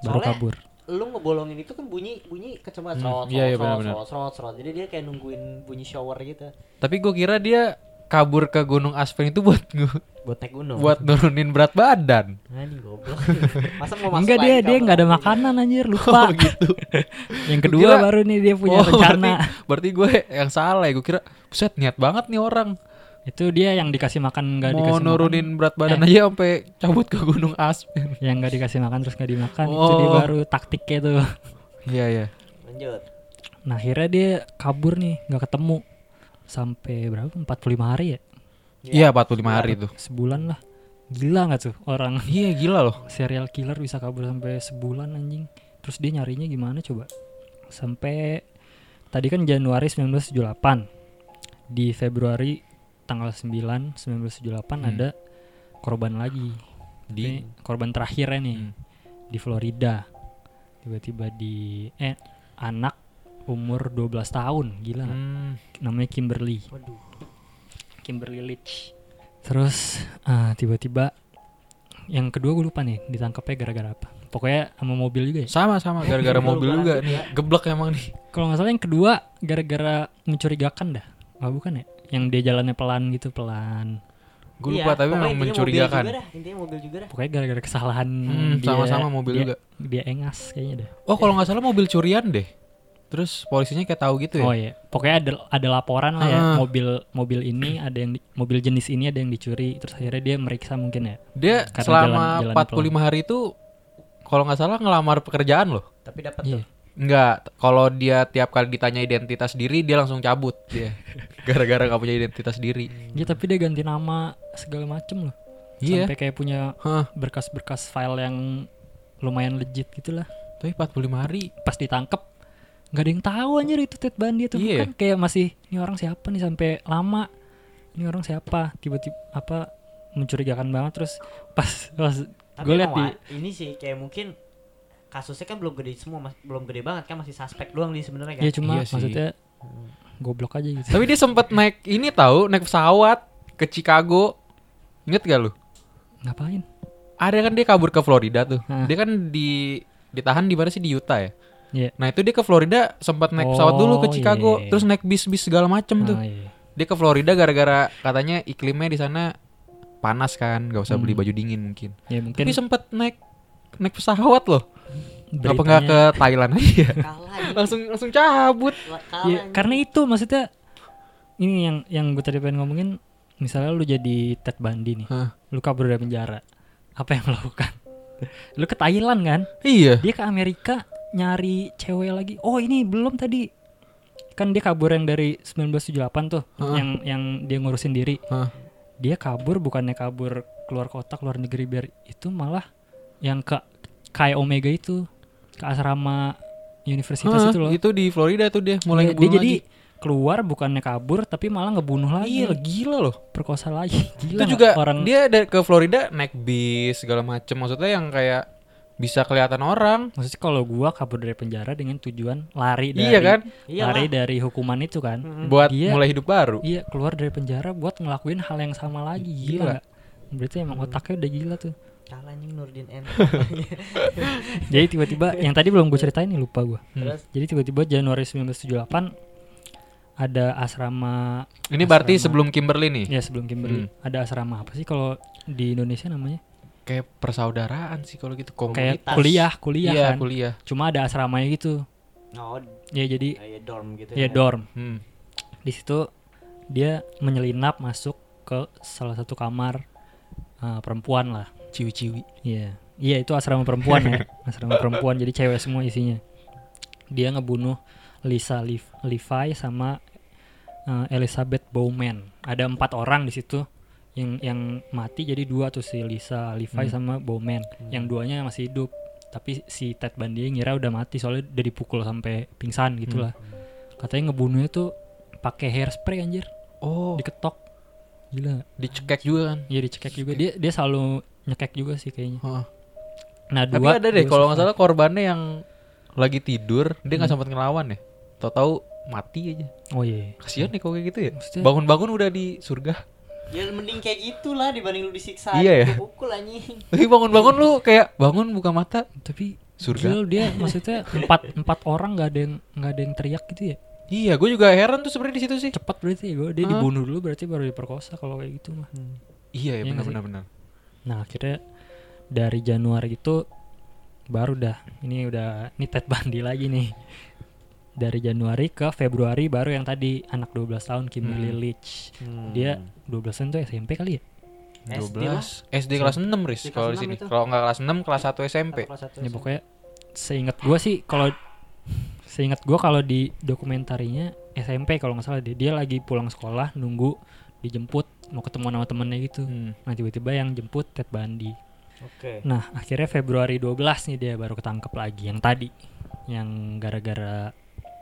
Baru Soalnya kabur. lu ngebolongin itu kan bunyi bunyi kecemat Hmm, serot iya, iya, serot, benar-benar. serot, serot, serot. Jadi dia kayak nungguin bunyi shower gitu. Tapi gue kira dia kabur ke Gunung Aspen itu buat ngu- Buat naik gunung. buat nurunin berat badan. Anjing goblok. <laughs> Masa mau masuk Enggak dia dia nggak ada makanan anjir lupa. Oh <laughs> gitu. <laughs> Yang kedua kira- baru nih dia punya oh, rencana. Berarti, berarti gue yang salah ya. Gue kira, buset niat banget nih orang. Itu dia yang dikasih makan nggak Mau dikasih nurunin makan. berat badan Eh. aja sampai cabut ke Gunung Aspen. <laughs> Yang nggak dikasih makan terus nggak dimakan itu dia Oh. baru taktiknya tuh. <laughs> Iya iya. Lanjut. Nah akhirnya dia kabur nih nggak ketemu sampai berapa 45 hari ya Iya 45 hari tuh. sebulan lah gila nggak tuh orang <laughs> Iya gila loh. serial killer bisa kabur sampai sebulan anjing terus dia nyarinya gimana coba sampai tadi kan Januari 1978 di Februari tanggal 9 1978 Hmm. ada korban lagi Di Ini korban terakhirnya nih Hmm. di Florida tiba-tiba di eh anak umur 12 tahun gila nggak? Hmm, namanya Kimberly Waduh. Kimberly Leach terus ah, tiba-tiba yang kedua gue lupa nih ditangkapnya gara-gara apa pokoknya sama mobil juga ya sama sama gara-gara <laughs> mobil juga nih. ya. Geblek emang nih. kalau nggak salah yang kedua gara-gara mencurigakan dah ah bukan ya yang dia jalannya pelan gitu pelan Gue Iya, lupa tapi pokoknya memang mencurigakan. Mobil juga dah. Intinya mobil juga dah. pokoknya gara-gara kesalahan Hmm, dia- sama-sama mobil dia, juga. dia engas kayaknya dah Oh kalau nggak salah mobil curian deh. Terus polisinya kayak tahu gitu ya. oh iya pokoknya ada ada laporan lah ya Ah. mobil mobil ini ada yang di- mobil jenis ini ada yang dicuri terus akhirnya dia meriksa mungkin ya Dia Karena selama jalan- jalan 45 hari itu kalau nggak salah ngelamar pekerjaan loh. Tapi dapat Iya. tuh. Enggak, kalau dia tiap kali ditanya identitas diri dia langsung cabut dia. <laughs> Gara-gara nggak punya identitas diri. Iya tapi dia ganti nama segala macem loh Iya. sampai kayak punya berkas-berkas file yang lumayan legit gitulah tapi 45 hari. pas ditangkep nggak ada yang tahu anjir itu Ted Bundy itu Iya. kan kayak masih ini orang siapa nih sampai lama ini orang siapa tiba-tiba apa mencurigakan banget terus pas pas gue liat emang di ini sih kayak mungkin kasusnya kan belum gede semua, mas- belum gede banget kan masih suspek doang nih sebenarnya kan. ya cuma Iya sih. maksudnya goblok aja gitu Tapi dia sempat naik ini tahu, naik pesawat ke Chicago. Ingat gak lu? ngapain Ada kan dia kabur ke Florida tuh. Hah. Dia kan di ditahan di mana sih di Utah ya? Iya. Nah itu dia ke Florida sempat naik pesawat dulu ke Oh, Chicago, iya. terus naik bis-bis segala macem tuh. Ah, iya. Dia ke Florida gara-gara katanya iklimnya di sana panas kan, nggak usah beli Hmm. baju dingin mungkin. ya mungkin Tapi sempat naik naik pesawat loh. Kenapa nggak ke Thailand aja? <laughs> Langsung langsung cabut. Kalah Ya, karena itu maksudnya ini yang yang gue tadi pengen ngomongin misalnya lu jadi Ted Bundy nih Hah. lu kabur dari penjara apa yang lo lakukan <laughs> lu ke Thailand kan Iya. dia ke Amerika nyari cewek lagi oh ini belum tadi kan dia kabur yang dari 1978 tuh Heeh. yang yang dia ngurusin diri Hah. dia kabur bukannya kabur keluar kota keluar negeri biar itu malah yang ke Kai Omega itu ke asrama universitas Hah, itu loh itu di Florida tuh dia mulai Iya, dia ngebunuh jadi lagi. keluar bukannya kabur tapi malah ngebunuh lagi Iya gila loh. perkosa lagi gila itu juga orang dia dari ke Florida naik bis segala macem maksudnya yang kayak bisa kelihatan orang. maksudnya kalau gua kabur dari penjara dengan tujuan lari dari Iya kan? Iyalah. lari dari hukuman itu kan. Buat Dia- mulai hidup baru. iya keluar dari penjara buat ngelakuin hal yang sama lagi Gila. gila, nggak? berarti emang otaknya udah gila tuh Kalah anjing Nurdin N. <laughs> jadi tiba-tiba yang tadi belum gue ceritain nih lupa gua Hmm. Terus jadi tiba-tiba Januari 1978 ada asrama Ini berarti Asrama. sebelum Kimberly nih. ya sebelum Kimberly Hmm. ada asrama apa sih kalau di Indonesia namanya Kayak persaudaraan sih kalau gitu. kayak Komunitas. kuliah kuliah Iya, kan kuliah. cuma ada asramanya gitu oh, ya jadi ya dorm gitu ya dorm Hmm. di situ dia menyelinap masuk ke salah satu kamar uh, perempuan lah Ciwi-ciwi. iya. Iya itu asrama perempuan ya. <laughs> Asrama perempuan jadi cewek semua isinya. Dia ngebunuh Lisa Lev- Levi sama uh, Elizabeth Bowman. Ada empat orang di situ yang yang mati jadi dua tuh si Lisa Levi Hmm. sama Bowman. Yang duanya masih hidup tapi si Ted Bundy ngira udah mati soalnya udah dipukul sampai pingsan gitulah katanya ngebunuhnya tuh pakai hairspray anjir. Oh, diketok. Gila. Dicekek juga kan. iya dicekek juga. Dia dia selalu nyekek juga sih kayaknya Hah. nah Tapi dua ada deh kalau nggak salah korbannya yang lagi tidur dia nggak Hmm. sempat ngelawan ya. Tahu-tahu mati aja. oh iya Kasihan nih kalau kayak gitu ya. Maksudnya- Bangun-bangun udah di surga. Ya mending kayak gitulah dibanding lu disiksa Iya ya? pukul anjing. <laughs> Tapi bangun-bangun lu kayak bangun buka mata. Tapi Surga. gila dia maksudnya empat empat orang nggak ada yang nggak ada yang teriak gitu ya. Iya, gue juga heran tuh sebenarnya di situ sih. Cepat berarti ya gue dia Hah? dibunuh dulu berarti baru diperkosa kalau kayak gitu mah. Iya, ya Iya nggak sih? benar-benar benar. Nah akhirnya dari Januari itu baru dah ini udah ini Ted Bundy lagi nih. Dari Januari ke Februari baru yang tadi anak 12 tahun Kimmy Hmm. Lilich. Hmm. Dia 12 tahun tuh SMP kali ya? SD 12 lah. SD kelas 6 Riz SD kalau di sini. Kalau nggak kelas 6 kelas 1 SMP. Satu Ya pokoknya seingat gua sih kalau seingat gua kalau di dokumentarinya SMP kalau nggak salah dia, dia lagi pulang sekolah nunggu dijemput mau ketemu sama temennya gitu. Hmm. Nah tiba-tiba yang jemput Ted Bundy. Oke. Nah akhirnya Februari 12 nih dia baru ketangkep lagi yang tadi yang gara-gara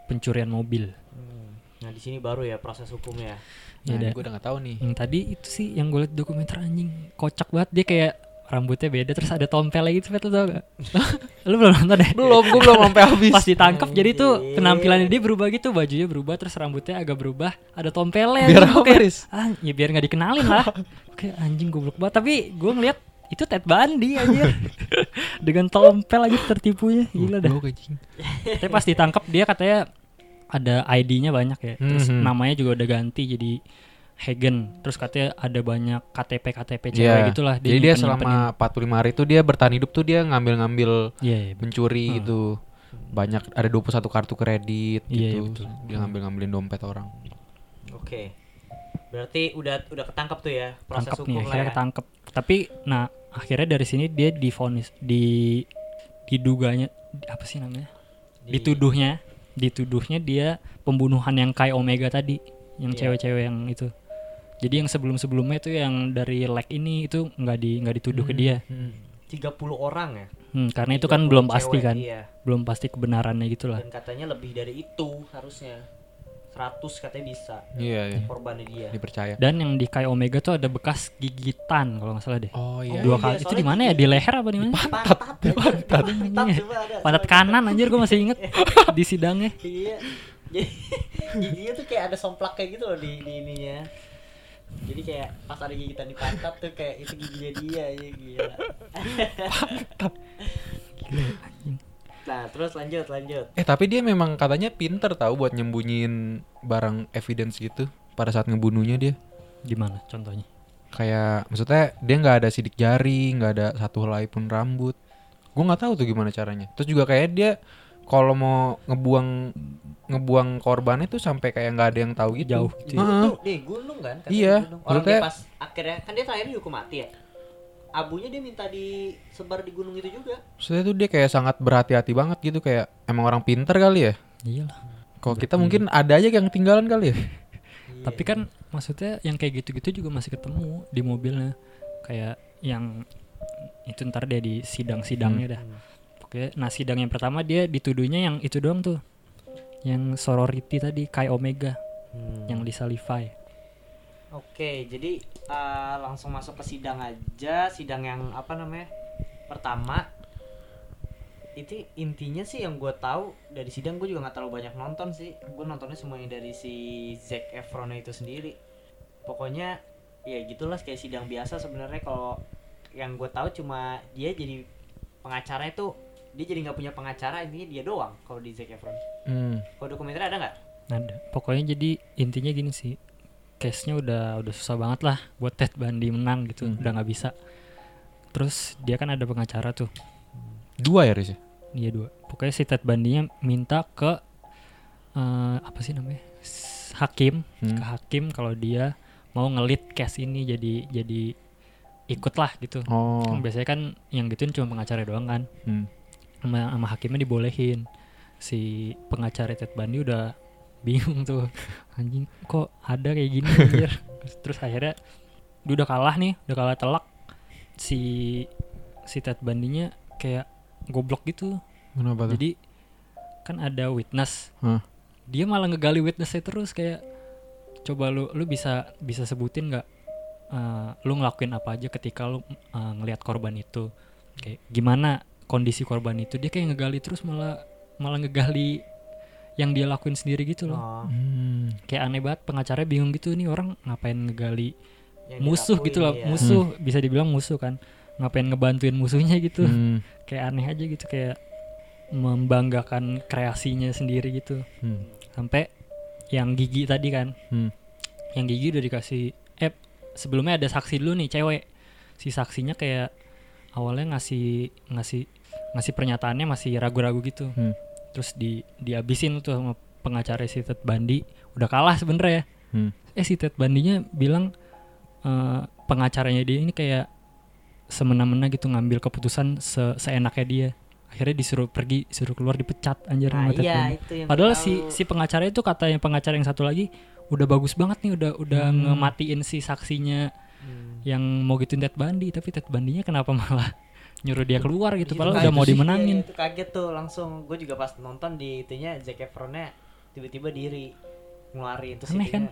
pencurian mobil. Hmm. Nah, di sini baru ya proses hukumnya. Ya Nah, udah. gue udah nggak tahu nih. Yang tadi itu sih yang gue liat dokumenter anjing kocak banget dia kayak rambutnya beda terus ada tompelnya gitu Fet, lu tau gak? <laughs> lu belum nonton deh? Belum, gue belum sampai <laughs> habis. Pas ditangkap jadi tuh penampilannya dia berubah gitu bajunya berubah terus rambutnya agak berubah ada tompelnya Biar gitu. apa, Riz? ah, ya biar nggak dikenalin lah <laughs> kayak anjing goblok banget tapi gue ngeliat itu Ted Bundy anjir dengan tompel aja tertipunya gila dah tapi pas ditangkap dia katanya ada ID-nya banyak ya terus Mhm. namanya juga udah ganti jadi Hagen terus katanya ada banyak KTP KTP cewek Iya. gitulah Jadi dia selama 45 hari itu dia bertahan hidup tuh dia ngambil-ngambil iya iya, betul. mencuri Hmm. gitu. Banyak ada 21 kartu kredit Iya, gitu. betul. Dia ngambil-ngambilin dompet orang. Oke. Berarti udah udah ketangkap tuh ya proses tangkap hukum nih lah akhirnya ya. ketangkep tapi nah akhirnya dari sini dia divonis di diduganya apa sih namanya Di- dituduhnya dituduhnya dia pembunuhan yang Kai Omega tadi yang Iya. cewek-cewek yang itu jadi yang sebelum-sebelumnya itu yang dari leg ini itu nggak di nggak dituduh ke dia 30 orang ya. Hmm, karena itu kan 30 belum pasti cewek, kan Iya. belum pasti kebenarannya gitu lah Dan katanya lebih dari itu harusnya. 100 katanya bisa Iya, iya. korbannya dia. Dipercaya. dan yang di Kai Omega tuh ada bekas gigitan kalau nggak salah deh Oh iya. dua iya, kali itu di mana ya di leher apa di mana Pantat, pantat, pantat, coba ada. pantat Coba kanan anjir gue masih inget <laughs> di sidangnya Iya. Jadi giginya tuh kayak ada somplak kayak gitu loh di, di ininya. Jadi kayak pas ada gigitan di pantat tuh kayak itu giginya dia ya gila. Nah, terus lanjut lanjut. Eh tapi dia memang katanya pinter tahu buat nyembunyiin barang evidence gitu pada saat ngebunuhnya dia. gimana contohnya Kayak maksudnya dia nggak ada sidik jari, nggak ada satu helai pun rambut. Gue nggak tahu tuh gimana caranya. Terus juga kayak dia kalau mau ngebuang ngebuang korbannya tuh sampai kayak nggak ada yang tahu gitu. Jauh gitu ya. Heeh. Tuh, di gunung kan? katanya Iya, di gunung. Orang maksudnya- dia pas akhirnya kan dia terakhir dihukum mati ya. Abunya dia minta disebar di gunung itu juga. Maksudnya tuh dia kayak sangat berhati-hati banget gitu kayak emang orang pinter kali ya. iyalah Kalau kita mungkin ada aja yang ketinggalan kali ya. tapi kan maksudnya yang kayak gitu-gitu juga masih ketemu di mobilnya kayak yang itu ntar dia di sidang-sidangnya dah oke nah sidang yang pertama dia dituduhnya yang itu doang tuh. Yang sorority tadi Kai Omega Hmm. yang Lisa Levi Oke, jadi eh, langsung masuk ke sidang aja, sidang yang apa namanya? Pertama. Itu intinya sih yang gue tahu dari sidang gue juga nggak terlalu banyak nonton sih. Gue nontonnya semuanya dari si Zac Efron itu sendiri. Pokoknya ya gitulah kayak sidang biasa sebenarnya. Kalau yang gue tahu cuma dia jadi pengacara itu dia jadi nggak punya pengacara intinya dia doang kalau di Zac Efron Hmm. kalau dokumenter ada nggak ada pokoknya jadi intinya gini sih case-nya udah udah susah banget lah buat Ted Bundy menang gitu Hmm. udah nggak bisa terus dia kan ada pengacara tuh Dua ya Riz ya? Iya dua. Pokoknya si Ted Bundy-nya minta ke eh, apa sih namanya hakim Hmm. ke hakim kalau dia mau ngelit case ini jadi jadi ikut lah gitu. Oh. Kan biasanya kan yang gituin cuma pengacara doang kan. Hmm. Sama, sama hakimnya dibolehin. Si pengacara Ted Bundy udah <laughs> bingung tuh. Anjing kok ada kayak gini <laughs> anjir. Terus akhirnya dia udah kalah nih, udah kalah telak. Si si Ted Bundy-nya kayak goblok gitu. Kenapa tuh? Jadi kan ada witness. Hah? Dia malah ngegali witnessnya terus kayak coba lu lu bisa bisa sebutin nggak eh, lu ngelakuin apa aja ketika lu eh, ngelihat korban itu. Kayak gimana kondisi korban itu dia kayak ngegali terus malah malah ngegali yang dia lakuin sendiri gitu loh. oh. Hmm. Kayak aneh banget pengacaranya bingung gitu nih orang ngapain ngegali Yang musuh gitu lah ya. musuh bisa dibilang musuh kan ngapain ngebantuin musuhnya gitu Hmm. kayak aneh aja gitu kayak membanggakan kreasinya sendiri gitu Hmm. sampai yang gigi tadi kan Hmm. yang gigi udah dikasih eh sebelumnya ada saksi dulu nih cewek si saksinya kayak awalnya ngasih ngasih ngasih pernyataannya masih ragu-ragu gitu Hmm. terus di dihabisin tuh sama pengacara si Ted Bundy udah kalah sebenernya Hmm. eh si Ted Bundy-nya bilang eh, pengacaranya dia ini kayak semena-mena gitu ngambil keputusan se seenaknya dia akhirnya disuruh pergi disuruh keluar dipecat anjir Nah, sama Ted iya Bundy. itu yang Padahal si tahu. si pengacara itu kata yang pengacara yang satu lagi udah bagus banget nih udah udah Hmm. ngematiin si saksinya Hmm. yang mau gituin Ted Bundy tapi Ted Bundy-nya kenapa malah nyuruh dia keluar gitu Itu padahal udah mau dimenangin. iya, itu kaget tuh langsung gue juga pas nonton di itunya Zac Efronnya tiba-tiba diri ngeluarin terus Aneh kan?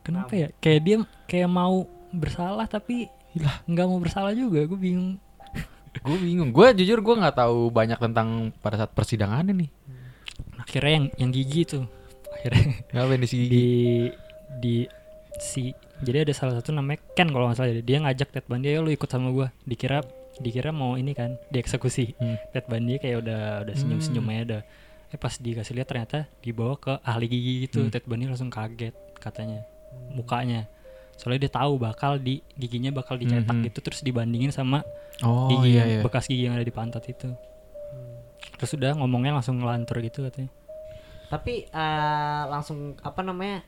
Kenapa ya? Kayak dia kayak mau bersalah tapi nggak mau bersalah juga. Gue bingung. <laughs> Gue bingung. Gue jujur gue nggak tahu banyak tentang pada saat persidangannya nih. Akhirnya yang yang gigi tuh akhirnya Ngapain di si gigi? di di si jadi ada salah satu namanya Ken kalau nggak salah dia ngajak Ted Bundy ayo lu ikut sama gua dikira dikira mau ini kan dieksekusi Hmm. Ted Bundy kayak udah udah senyum senyum aja udah eh pas dikasih lihat ternyata dibawa ke ahli gigi gitu Hmm. Ted Bundy langsung kaget katanya mukanya soalnya dia tahu bakal di giginya bakal dicetak Mhm. gitu terus dibandingin sama Oh gigi iya iya. bekas gigi yang ada di pantat itu terus udah ngomongnya langsung ngelantur gitu katanya tapi eh, langsung apa namanya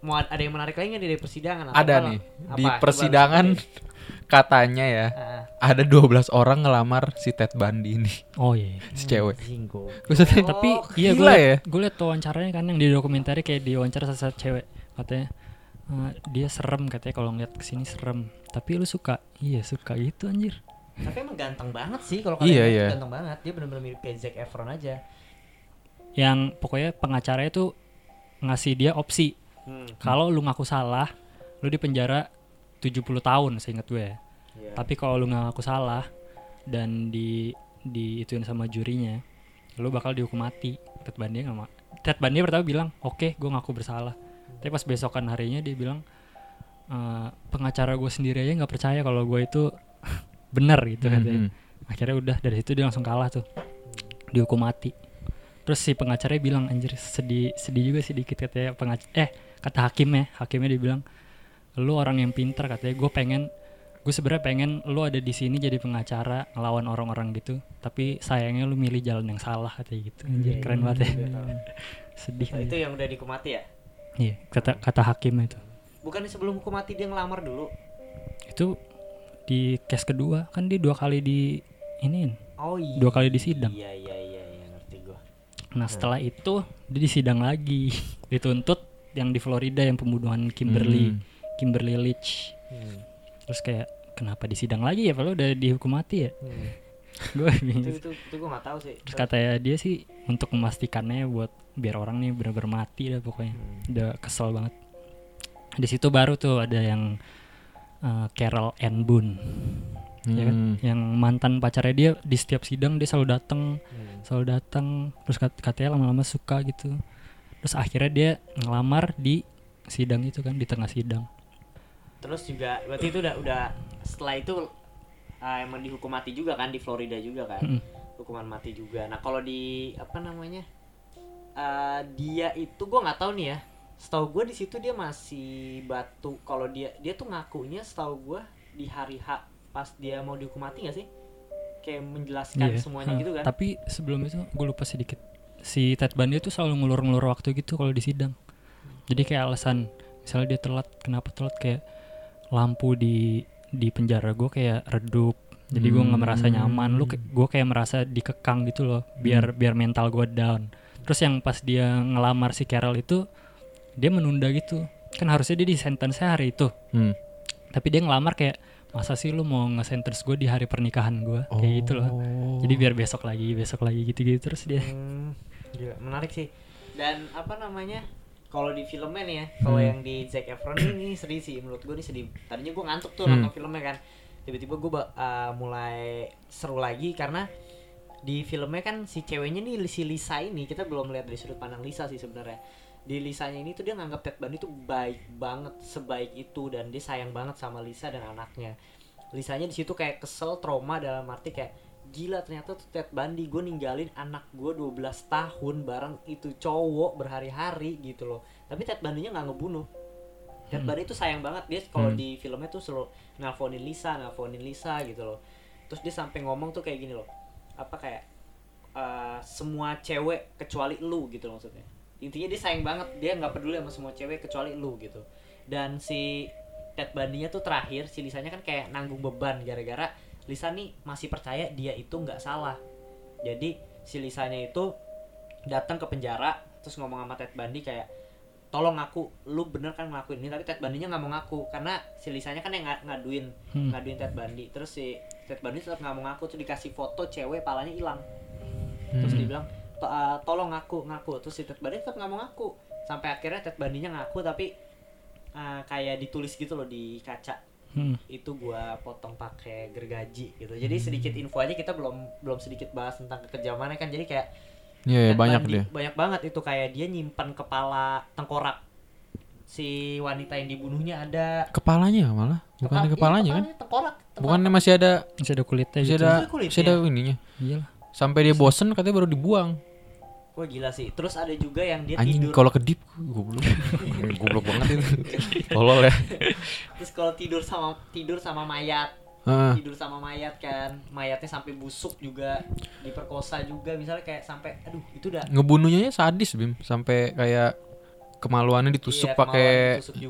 mau ad- ada yang menarik lagi nggak di dari persidangan Ada apa? nih Apa? di persidangan. Katanya ya Ah, ada 12 orang ngelamar si Ted Bundy ini oh iya si cewek. Zingo. Maksudnya tapi Oh, iya gue ya. gue liat tuh wawancaranya kan yang di dokumentari kayak di wawancara salah cewek katanya "Eh, dia serem katanya kalau ngeliat ke sini serem tapi lu suka iya suka itu anjir tapi emang ganteng banget sih kalau Iya, kalian iya. tuh ganteng banget dia benar-benar mirip kayak Zac Efron aja yang pokoknya pengacaranya tuh ngasih dia opsi hmm. kalau lu ngaku salah lu di penjara 70 tahun seingat gue. Ya Iya. tapi kalau lu nggak ngaku salah dan di di ituin sama jurinya lu bakal dihukum mati. Ted Bundy nggak ma- Ted Bundy pertama bilang oke gue ngaku bersalah. Tapi pas besokan harinya dia bilang "Eh, pengacara gue sendiri aja nggak percaya kalau gue itu <laughs> bener gitu katanya Mhm. akhirnya udah dari situ dia langsung kalah tuh. Dihukum mati. Terus si pengacaranya bilang anjir sedih sedih juga sih dikit katanya pengac eh kata hakimnya. Hakimnya dia bilang lu orang yang pintar katanya. Gue pengen gue sebenarnya pengen lu ada di sini jadi pengacara ngelawan orang-orang gitu. Tapi sayangnya lu milih jalan yang salah katanya gitu. Anjir Iya, keren iya, banget ya. iya, tahu. <laughs> sedih itu yang udah dihukum mati ya? Iya kata kata hakimnya itu. Bukannya sebelum hukum mati dia ngelamar dulu? Itu di case kedua kan dia dua kali di iniin. Oh iya. Dua kali disidang. iya iya iya iya ngerti gua. Nah setelah itu dia disidang lagi. <laughs> Dituntut yang di Florida yang pembunuhan Kimberly. Hmm. Kimberly Leach hmm. terus kayak kenapa disidang lagi ya kalau udah dihukum mati ya Hmm. <laughs> gue itu itu itu gua nggak tahu sih terus katanya dia sih untuk memastikannya buat biar orang nih bener-bener mati dah pokoknya Hmm. udah kesel banget di situ baru tuh ada yang uh, Carol Ann Boone ya kan? Hmm. yang mantan pacarnya dia di setiap sidang dia selalu datang Hmm. selalu datang terus kat- katanya lama-lama suka gitu terus akhirnya dia ngelamar di sidang itu kan di tengah sidang terus juga berarti itu udah udah setelah itu ah, emang dihukum mati juga kan di Florida juga kan? Mm-mm. hukuman mati juga. Nah kalau di apa namanya ah, dia itu gua nggak tahu nih ya. Setahu gue di situ dia masih batu. Kalau dia dia tuh ngakunya setahu gua di hari H pas dia mau dihukum mati gak sih? Kayak menjelaskan Iya. semuanya gitu kan? tapi sebelum itu gue lupa sedikit. Si Ted Bundy itu selalu ngulur-ngulur waktu gitu kalau di sidang. Jadi kayak alasan misalnya dia telat kenapa telat? Kayak lampu di di penjara gue kayak redup. Jadi gue nggak merasa nyaman. Lu gue kayak merasa dikekang gitu loh biar biar mental gue down. Terus yang pas dia ngelamar si Carol itu dia menunda gitu. Kan harusnya dia di sentence hari itu. Hmm. tapi dia ngelamar kayak masa sih lu mau nge-sentence gue di hari pernikahan gue kayak gitu loh. Oh. jadi biar besok lagi besok lagi gitu-gitu terus dia. Hmm, gila, menarik sih. Dan apa namanya? Kalau di filmnya nih ya, kalau Hmm. yang di Zac Efron ini sedih sih menurut gue nih sedih. Tadinya gue ngantuk tuh Hmm. nonton filmnya kan. Tiba-tiba gue mulai seru lagi karena di filmnya kan si ceweknya nih si Lisa ini kita belum lihat dari sudut pandang Lisa sih sebenarnya. di Lisanya ini tuh dia nganggap Ted Bundy tuh baik banget sebaik itu dan dia sayang banget sama Lisa dan anaknya Lisanya di situ kayak kesel trauma dalam arti kayak gila ternyata tuh Ted Bundy gue ninggalin anak gue 12 tahun bareng itu cowok berhari-hari gitu loh. Tapi Ted Bundy-nya nggak ngebunuh. Ted Bundy tuh sayang banget. Dia kalau Hmm. di filmnya tuh selalu nelfonin Lisa nelfonin Lisa gitu loh. Terus dia sampai ngomong tuh kayak gini loh. Apa kayak eh, semua cewek kecuali lu gitu loh maksudnya. Intinya dia sayang banget. Dia nggak peduli sama semua cewek kecuali lu gitu. Dan si Ted Bundy-nya tuh terakhir si Lisanya kan kayak nanggung beban gara-gara Lisa nih masih percaya dia itu nggak salah. Jadi si Lisanya itu datang ke penjara terus ngomong sama Ted Bundy kayak tolong ngaku lu bener kan ngelakuin ini? Tapi Ted Bundy-nya nggak mau ngaku karena si Lisanya kan yang nga- ngaduin Hmm. ngaduin Ted Bundy. Terus si Ted Bundy tetap nggak mau ngaku tuh dikasih foto cewek palanya hilang. Terus Hmm. dia bilang "To- uh, tolong ngaku ngaku. Terus si Ted Bundy tetap nggak mau ngaku. Sampai akhirnya Ted Bundy-nya ngaku tapi uh, kayak ditulis gitu loh di kaca Hmm. itu gua potong pakai gergaji gitu jadi sedikit info aja kita belum belum sedikit bahas tentang kekejamannya kan jadi kayak Iya, Ted banyak dia. banyak banget itu kayak dia nyimpan kepala tengkorak si wanita yang dibunuhnya ada Kepalanya malah, bukan Kepa- di iya, kepalanya kan? tengkorak tengkorak. Bukannya masih ada Masih ada kulitnya masih gitu. ada Itu kulitnya. masih ada ininya. Iya lah. Sampai dia bosen katanya baru dibuang. Wah gila sih. Terus ada juga yang dia Anjing tidur. kalau kedip goblok. <laughs> goblok banget itu. <laughs> Tolol ya. Terus kalau tidur sama tidur sama mayat, Heeh. tidur sama mayat kan, mayatnya sampai busuk juga, diperkosa juga, misalnya kayak sampai, aduh itu udah. Ngebunuhnya ya sadis Bim, sampai kayak kemaluannya ditusuk Iya, pakai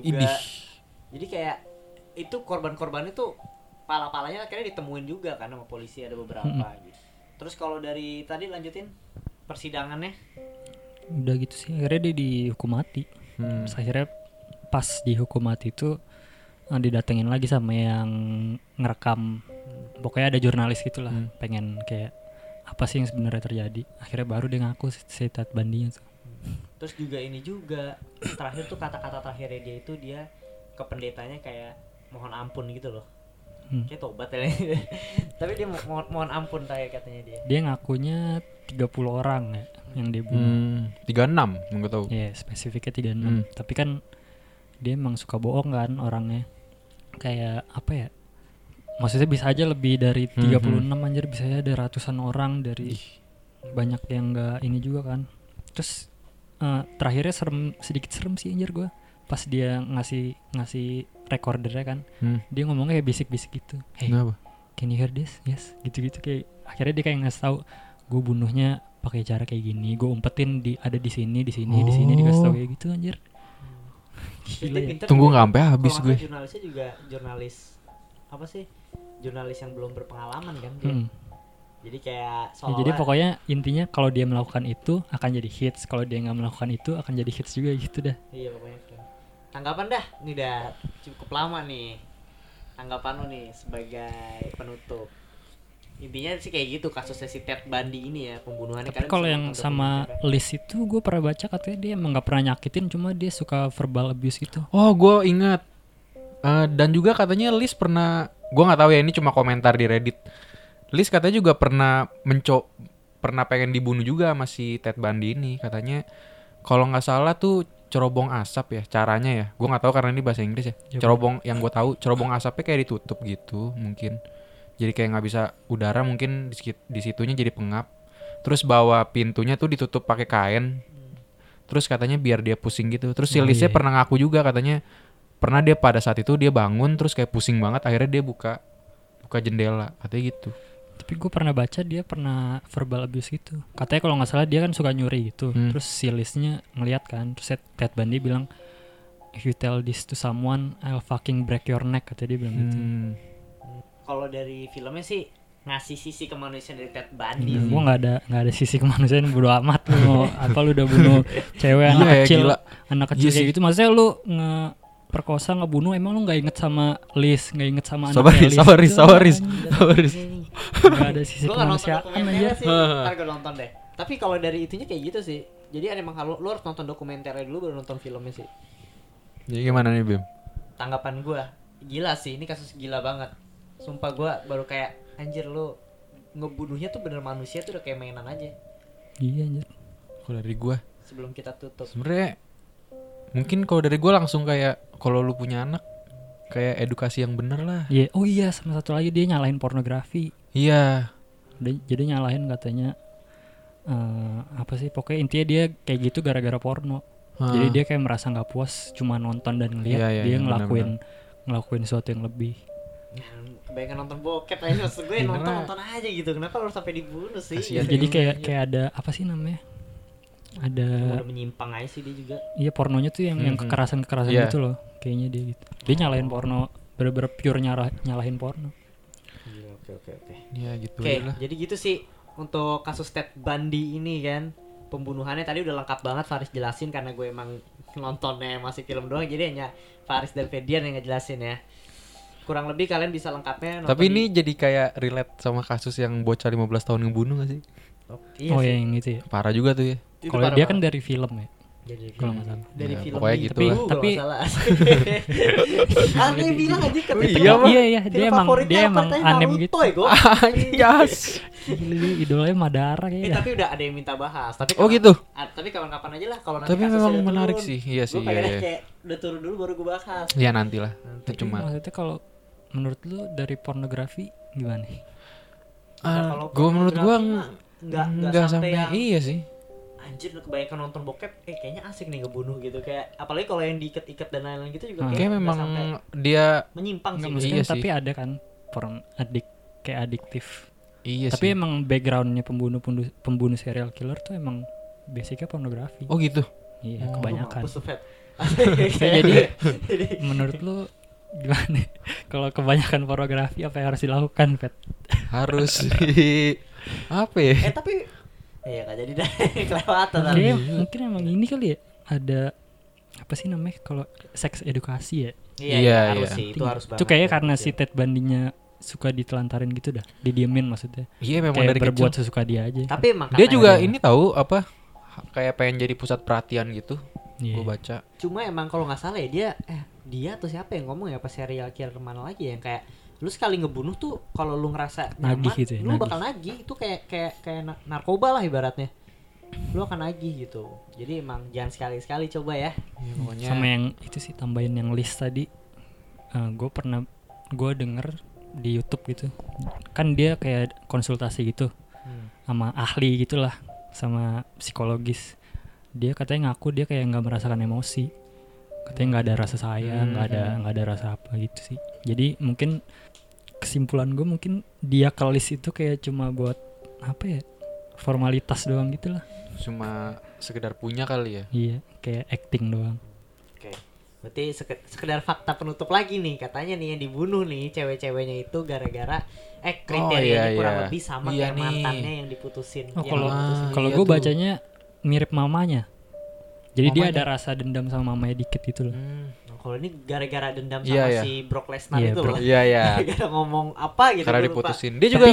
idih. Jadi kayak itu korban-korban itu pala-palanya akhirnya ditemuin juga kan sama polisi ada beberapa gitu. Terus kalau dari tadi lanjutin persidangannya, Udah gitu sih. Akhirnya dia dihukum mati. Hmm. Terus akhirnya pas dihukum mati itu eh, didatengin lagi sama yang ngerekam. Pokoknya ada jurnalis gitulah. Hmm. Pengen kayak apa sih yang sebenarnya terjadi. Akhirnya baru dia ngaku si, si Ted Bundy-nya tuh. terus juga ini juga terakhir tuh kata-kata terakhirnya dia itu dia ke pendetanya kayak mohon ampun gitu loh. Hmm. Kayak tobat ya. <laughs> Tapi dia mo- mohon, mohon ampun kayak katanya dia. Dia ngakunya 30 orang ya yang dia bunuh. Hmm, 36 enggak tahu. Ya spesifiknya 36 Hmm. Tapi kan dia emang suka bohong kan orangnya Kayak apa ya Maksudnya bisa aja lebih dari Hmm, 36 anjir Bisa aja ada ratusan orang dari Banyak yang gak ini juga kan Terus eh, terakhirnya serem sedikit serem sih anjir gua Pas dia ngasih ngasih recordernya kan Hmm. Dia ngomongnya kayak bisik-bisik gitu Hey Kenapa? can you hear this? Yes Gitu-gitu kayak Akhirnya dia kayak ngasih tahu gue bunuhnya pakai cara kayak gini gue umpetin di ada di sini di sini di sini dikasih tahu Oh. kayak gitu anjir Gila Dia ya. Tunggu nggak sampai habis gue. Jurnalisnya juga jurnalis apa sih? Jurnalis yang belum berpengalaman kan dia. Hmm. Jadi kayak Ya, jadi pokoknya intinya kalau dia melakukan itu akan jadi hits kalau dia nggak melakukan itu akan jadi hits juga gitu dah Iya pokoknya. Tanggapan dah, ini udah cukup lama nih. Tanggapan lu nih sebagai penutup. Intinya sih kayak gitu kasusnya si Ted Bundy ini ya pembunuhannya tapi kalau yang sama. Liz itu gue pernah baca katanya dia emang nggak pernah nyakitin cuma dia suka verbal abuse gitu Oh, gue ingat. Eh, dan juga katanya Liz pernah, gue nggak tahu ya ini cuma komentar di Reddit. Liz katanya juga pernah menco, pernah pengen dibunuh juga sama si Ted Bundy ini. Katanya kalau nggak salah tuh cerobong asap ya caranya ya. Gue nggak tahu karena ini bahasa Inggris ya. Ya, Cerobong yang gue tahu cerobong asapnya kayak ditutup gitu mungkin. Jadi kayak nggak bisa udara mungkin di, di situnya jadi pengap. Terus bawa pintunya tuh ditutup pakai kain. Terus katanya biar dia pusing gitu. Terus si Oh, Liznya iya. pernah ngaku juga katanya pernah dia pada saat itu dia bangun terus kayak pusing banget akhirnya dia buka buka jendela katanya gitu. Tapi gue pernah baca dia pernah verbal abuse gitu katanya kalau nggak salah dia kan suka nyuri gitu Hmm. terus si Liznya ngeliat kan terus Ted- Ted Bundy bilang if you tell this to someone I'll fucking break your neck katanya dia bilang gitu Hmm. Kalau dari filmnya sih ngasih sisi kemanusiaan dari Ted Bundy Hmm, gue nggak ada nggak ada sisi kemanusiaan bodo amat lu mau <laughs> apa lu udah bunuh cewek anak Iya ya, kecil gila. anak kecil Iya kayak gitu maksudnya lu nge perkosa ngebunuh emang lu nggak inget sama Liz nggak inget sama Sabaris, anaknya Liz sabaris, gitu, sabaris, anjing. sabaris. Nggak ada sisi Gue gak nonton kemanusiaan anjir sih, ntar gue nonton deh. Tapi kalau dari itunya kayak gitu sih. Jadi ada emang kalau lu harus nonton dokumenternya dulu baru nonton filmnya sih. Jadi gimana nih Bim? Tanggapan gua gila sih, ini kasus gila banget. Sumpah gua baru kayak anjir lu ngebunuhnya tuh bener manusia tuh udah kayak mainan aja iya anjir Kalau dari gua sebelum kita tutup. sebenarnya mungkin kalau dari gue langsung kayak kalau lu punya anak kayak edukasi yang bener lah Iya, oh iya sama satu lagi dia nyalahin pornografi. iya Dia, jadi nyalahin katanya eh apa sih pokoknya intinya dia kayak gitu gara-gara porno. Ah. Jadi dia kayak merasa nggak puas cuma nonton dan ngeliat Iya, iya, dia iya, ngelakuin ngelakuin sesuatu yang lebih. Ya, kebanyakan nonton bokep aja maksud gue Iya, nonton nonton aja gitu kenapa harus sampai dibunuh sih Kasihan. jadi kayak kayak ada apa sih namanya? Ada udah menyimpang aja sih dia juga iya pornonya tuh yang yang Mhm. kekerasan-kekerasan Iya. gitu loh. Kayaknya dia gitu. Dia nyalahin porno bener-bener pure nyala, nyalahin porno. Iya, oke oke oke ya gitu lah jadi gitu sih untuk kasus Ted Bundy ini kan pembunuhannya tadi udah lengkap banget Faris jelasin karena gue emang nontonnya masih film doang jadi hanya Faris dan Fedian yang ngejelasin ya kurang lebih kalian bisa lengkapnya nonton tapi di- ini jadi kayak relate sama kasus yang bocah 15 tahun ngebunuh gak sih oh, iya oh sih. ya yang itu ya. parah juga tuh ya Kalau dia banget. kan dari film ya. Jadi Kalau nggak salah. Dari Ya, film pokoknya gitu tapi, lah. tapi Tapi- salah. <laughs> ah, bilang aja kan Oh, iya. Iya iya dia emang favoritnya dia emang anem gitu. ya. <laughs> Anjas. Gila, idolanya Madara Eh, kayaknya. tapi udah ada yang minta bahas. Tapi Oh gitu. ah, tapi kapan-kapan aja lah kalau nanti Tapi memang menarik turun. sih. Iya sih, Gue iya, iya. kayak udah turun dulu baru gue bahas. Ya nantilah. Nanti. Cuma maksudnya kalau menurut lu dari pornografi gimana? Nah, kalau gue menurut gue nggak nggak sampai, sampai yang iya sih. Anjir lu kebanyakan nonton bokep eh kayaknya asik nih ngebunuh gitu kayak apalagi kalau yang diikat-ikat dan lain-lain gitu juga Hmm. kayak memang dia menyimpang sih Iya sih. tapi ada kan porn adik kayak adiktif. iya tapi sih. emang backgroundnya pembunuh pembunuh, serial killer tuh emang basicnya pornografi. Oh gitu. Iya Oh. kebanyakan. <laughs> <laughs> Jadi- <laughs> Menurut lu gimana? Kalau kebanyakan pornografi apa yang harus dilakukan, Pet? Harus apa ya? eh tapi iya kak jadi dah <laughs> kelewatan tadi. Mungkin emang ini kali ya ada apa sih namanya kalau seks edukasi ya? iya, Iya, iya, harus iya. sih itu harus banget Itu kayaknya ya, karena betul. si Ted Bundy-nya suka ditelantarin gitu dah, didiemin maksudnya. Iya memang kayak dari berbuat kecil. sesuka dia aja. tapi emang Dia juga ini tahu apa? Kayak pengen jadi pusat perhatian gitu. Iya. Gue baca. cuma emang kalau nggak salah ya dia eh dia atau siapa yang ngomong ya pas serial killer mana lagi ya, yang kayak lu sekali ngebunuh tuh kalau lu ngerasa Nagih nyaman, gitu ya, lu nagih. bakal nagih itu kayak kayak kayak na- narkoba lah ibaratnya lu akan nagih gitu jadi emang jangan sekali-sekali coba ya Ya, pokoknya Sama yang itu sih tambahin yang list tadi. gue pernah gue denger di YouTube gitu. Kan dia kayak konsultasi gitu sama ahli gitulah, sama psikologis. Dia katanya ngaku dia kayak nggak merasakan emosi. Katanya nggak ada rasa sayang, nggak ada Hmm. nggak ada rasa apa gitu sih. Jadi mungkin kesimpulan gue mungkin dia ke list itu kayak cuma buat apa ya formalitas doang gitu lah. cuma sekedar punya kali ya. Iya, kayak acting doang. Oke. Berarti seke- sekedar fakta penutup lagi nih katanya nih yang dibunuh nih cewek-ceweknya itu gara-gara eh kriterianya iya, kurang iya. lebih sama Iya kayak nih. mantannya yang diputusin. Oh, kalau. Ah, kalau iya gue bacanya mirip mamanya. Jadi dia Mamanya? ada rasa dendam sama mamanya dikit gitu loh. Hmm. Nah, kalau ini gara-gara dendam sama Iya, iya. si Brock Lesnar Iya, itu Brock. loh. Iya ya. <laughs> Gara-gara ngomong apa gitu Karena lupa. diputusin. Dia juga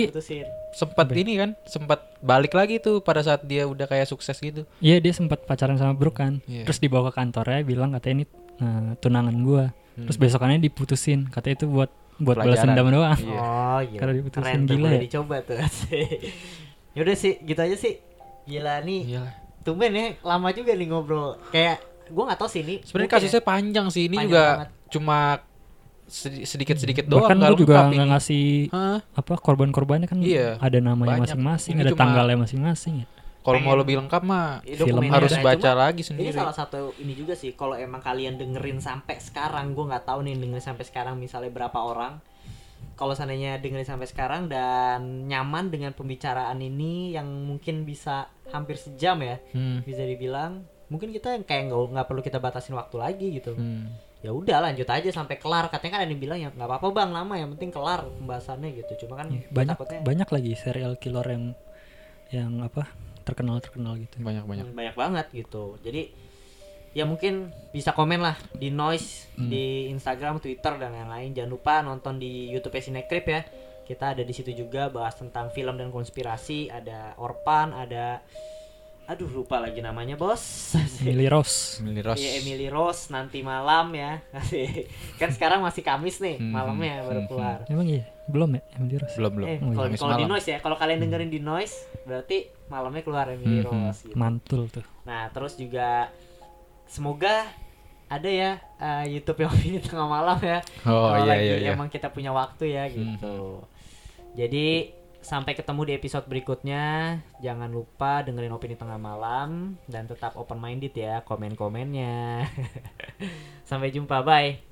sempat ini kan, sempat balik lagi tuh pada saat dia udah kayak sukses gitu. Iya dia sempat pacaran sama Brook kan. Iya. Terus dibawa ke kantornya bilang katanya ini eh, tunangan gua. Hmm. Terus besokannya diputusin. Katanya itu buat buat balas dendam doang. Iya. Oh, gila. Kalau diputusin Keren gila ya. dicoba tuh. <laughs> ya udah sih, gitu aja sih. Gila nih. Iyalah. Tumben ya, lama juga nih ngobrol. Kayak gua nggak tahu sih ini. Sebenarnya kasusnya panjang sih. Ini Panjang juga banget. cuma sedi- sedikit-sedikit doang. Bahkan nggak gue juga nggak ini. ngasih Hah? apa korban-korbannya kan Iya, ada namanya masing-masing, Ini ada tanggalnya masing-masing ya. Kalau mau lebih lengkap mah ya, film harus ada. baca Cuma lagi Ini sendiri. salah satu ini juga sih. Kalau emang kalian dengerin sampai sekarang, gua nggak tahu nih dengerin sampai sekarang misalnya berapa orang. Kalau seandainya dengerin sampai sekarang dan nyaman dengan pembicaraan ini yang mungkin bisa hampir sejam ya, Hmm. bisa dibilang mungkin kita yang kayak nggak nggak perlu kita batasin waktu lagi gitu. Hmm. Ya udah lanjut aja sampai kelar. Katanya kan ada yang bilang ya nggak apa-apa bang lama yang penting kelar pembahasannya gitu. Cuma kan Iya, banyak takutnya banyak lagi serial killer yang yang apa terkenal terkenal gitu. Banyak-banyak. banyak banget gitu jadi ya mungkin bisa komen lah di noise Hmm. di Instagram Twitter dan yang lain jangan lupa nonton di YouTube Sinekrip ya kita ada di situ juga bahas tentang film dan konspirasi ada Orpan ada aduh lupa lagi namanya bos <laughs> Emily Rose. Emily Rose. Iya Emily Rose nanti malam ya <laughs> kan sekarang masih Kamis nih Hmm, malamnya baru hmm, keluar Emang iya belum ya Emily Rose. Belum belum. eh Oh, kalau kalau di noise ya kalau kalian dengerin di noise berarti malamnya keluar Emily Hmm, hmm. Rose gitu. Mantul tuh. Nah, terus juga semoga ada ya eh, YouTube yang <laughs> opini tengah malam ya. Oh Kalau iya lagi iya iya. emang kita punya waktu ya gitu. Jadi sampai ketemu di episode berikutnya. Jangan lupa dengerin opini tengah malam dan tetap open minded ya komen-komennya. <laughs> sampai jumpa, bye.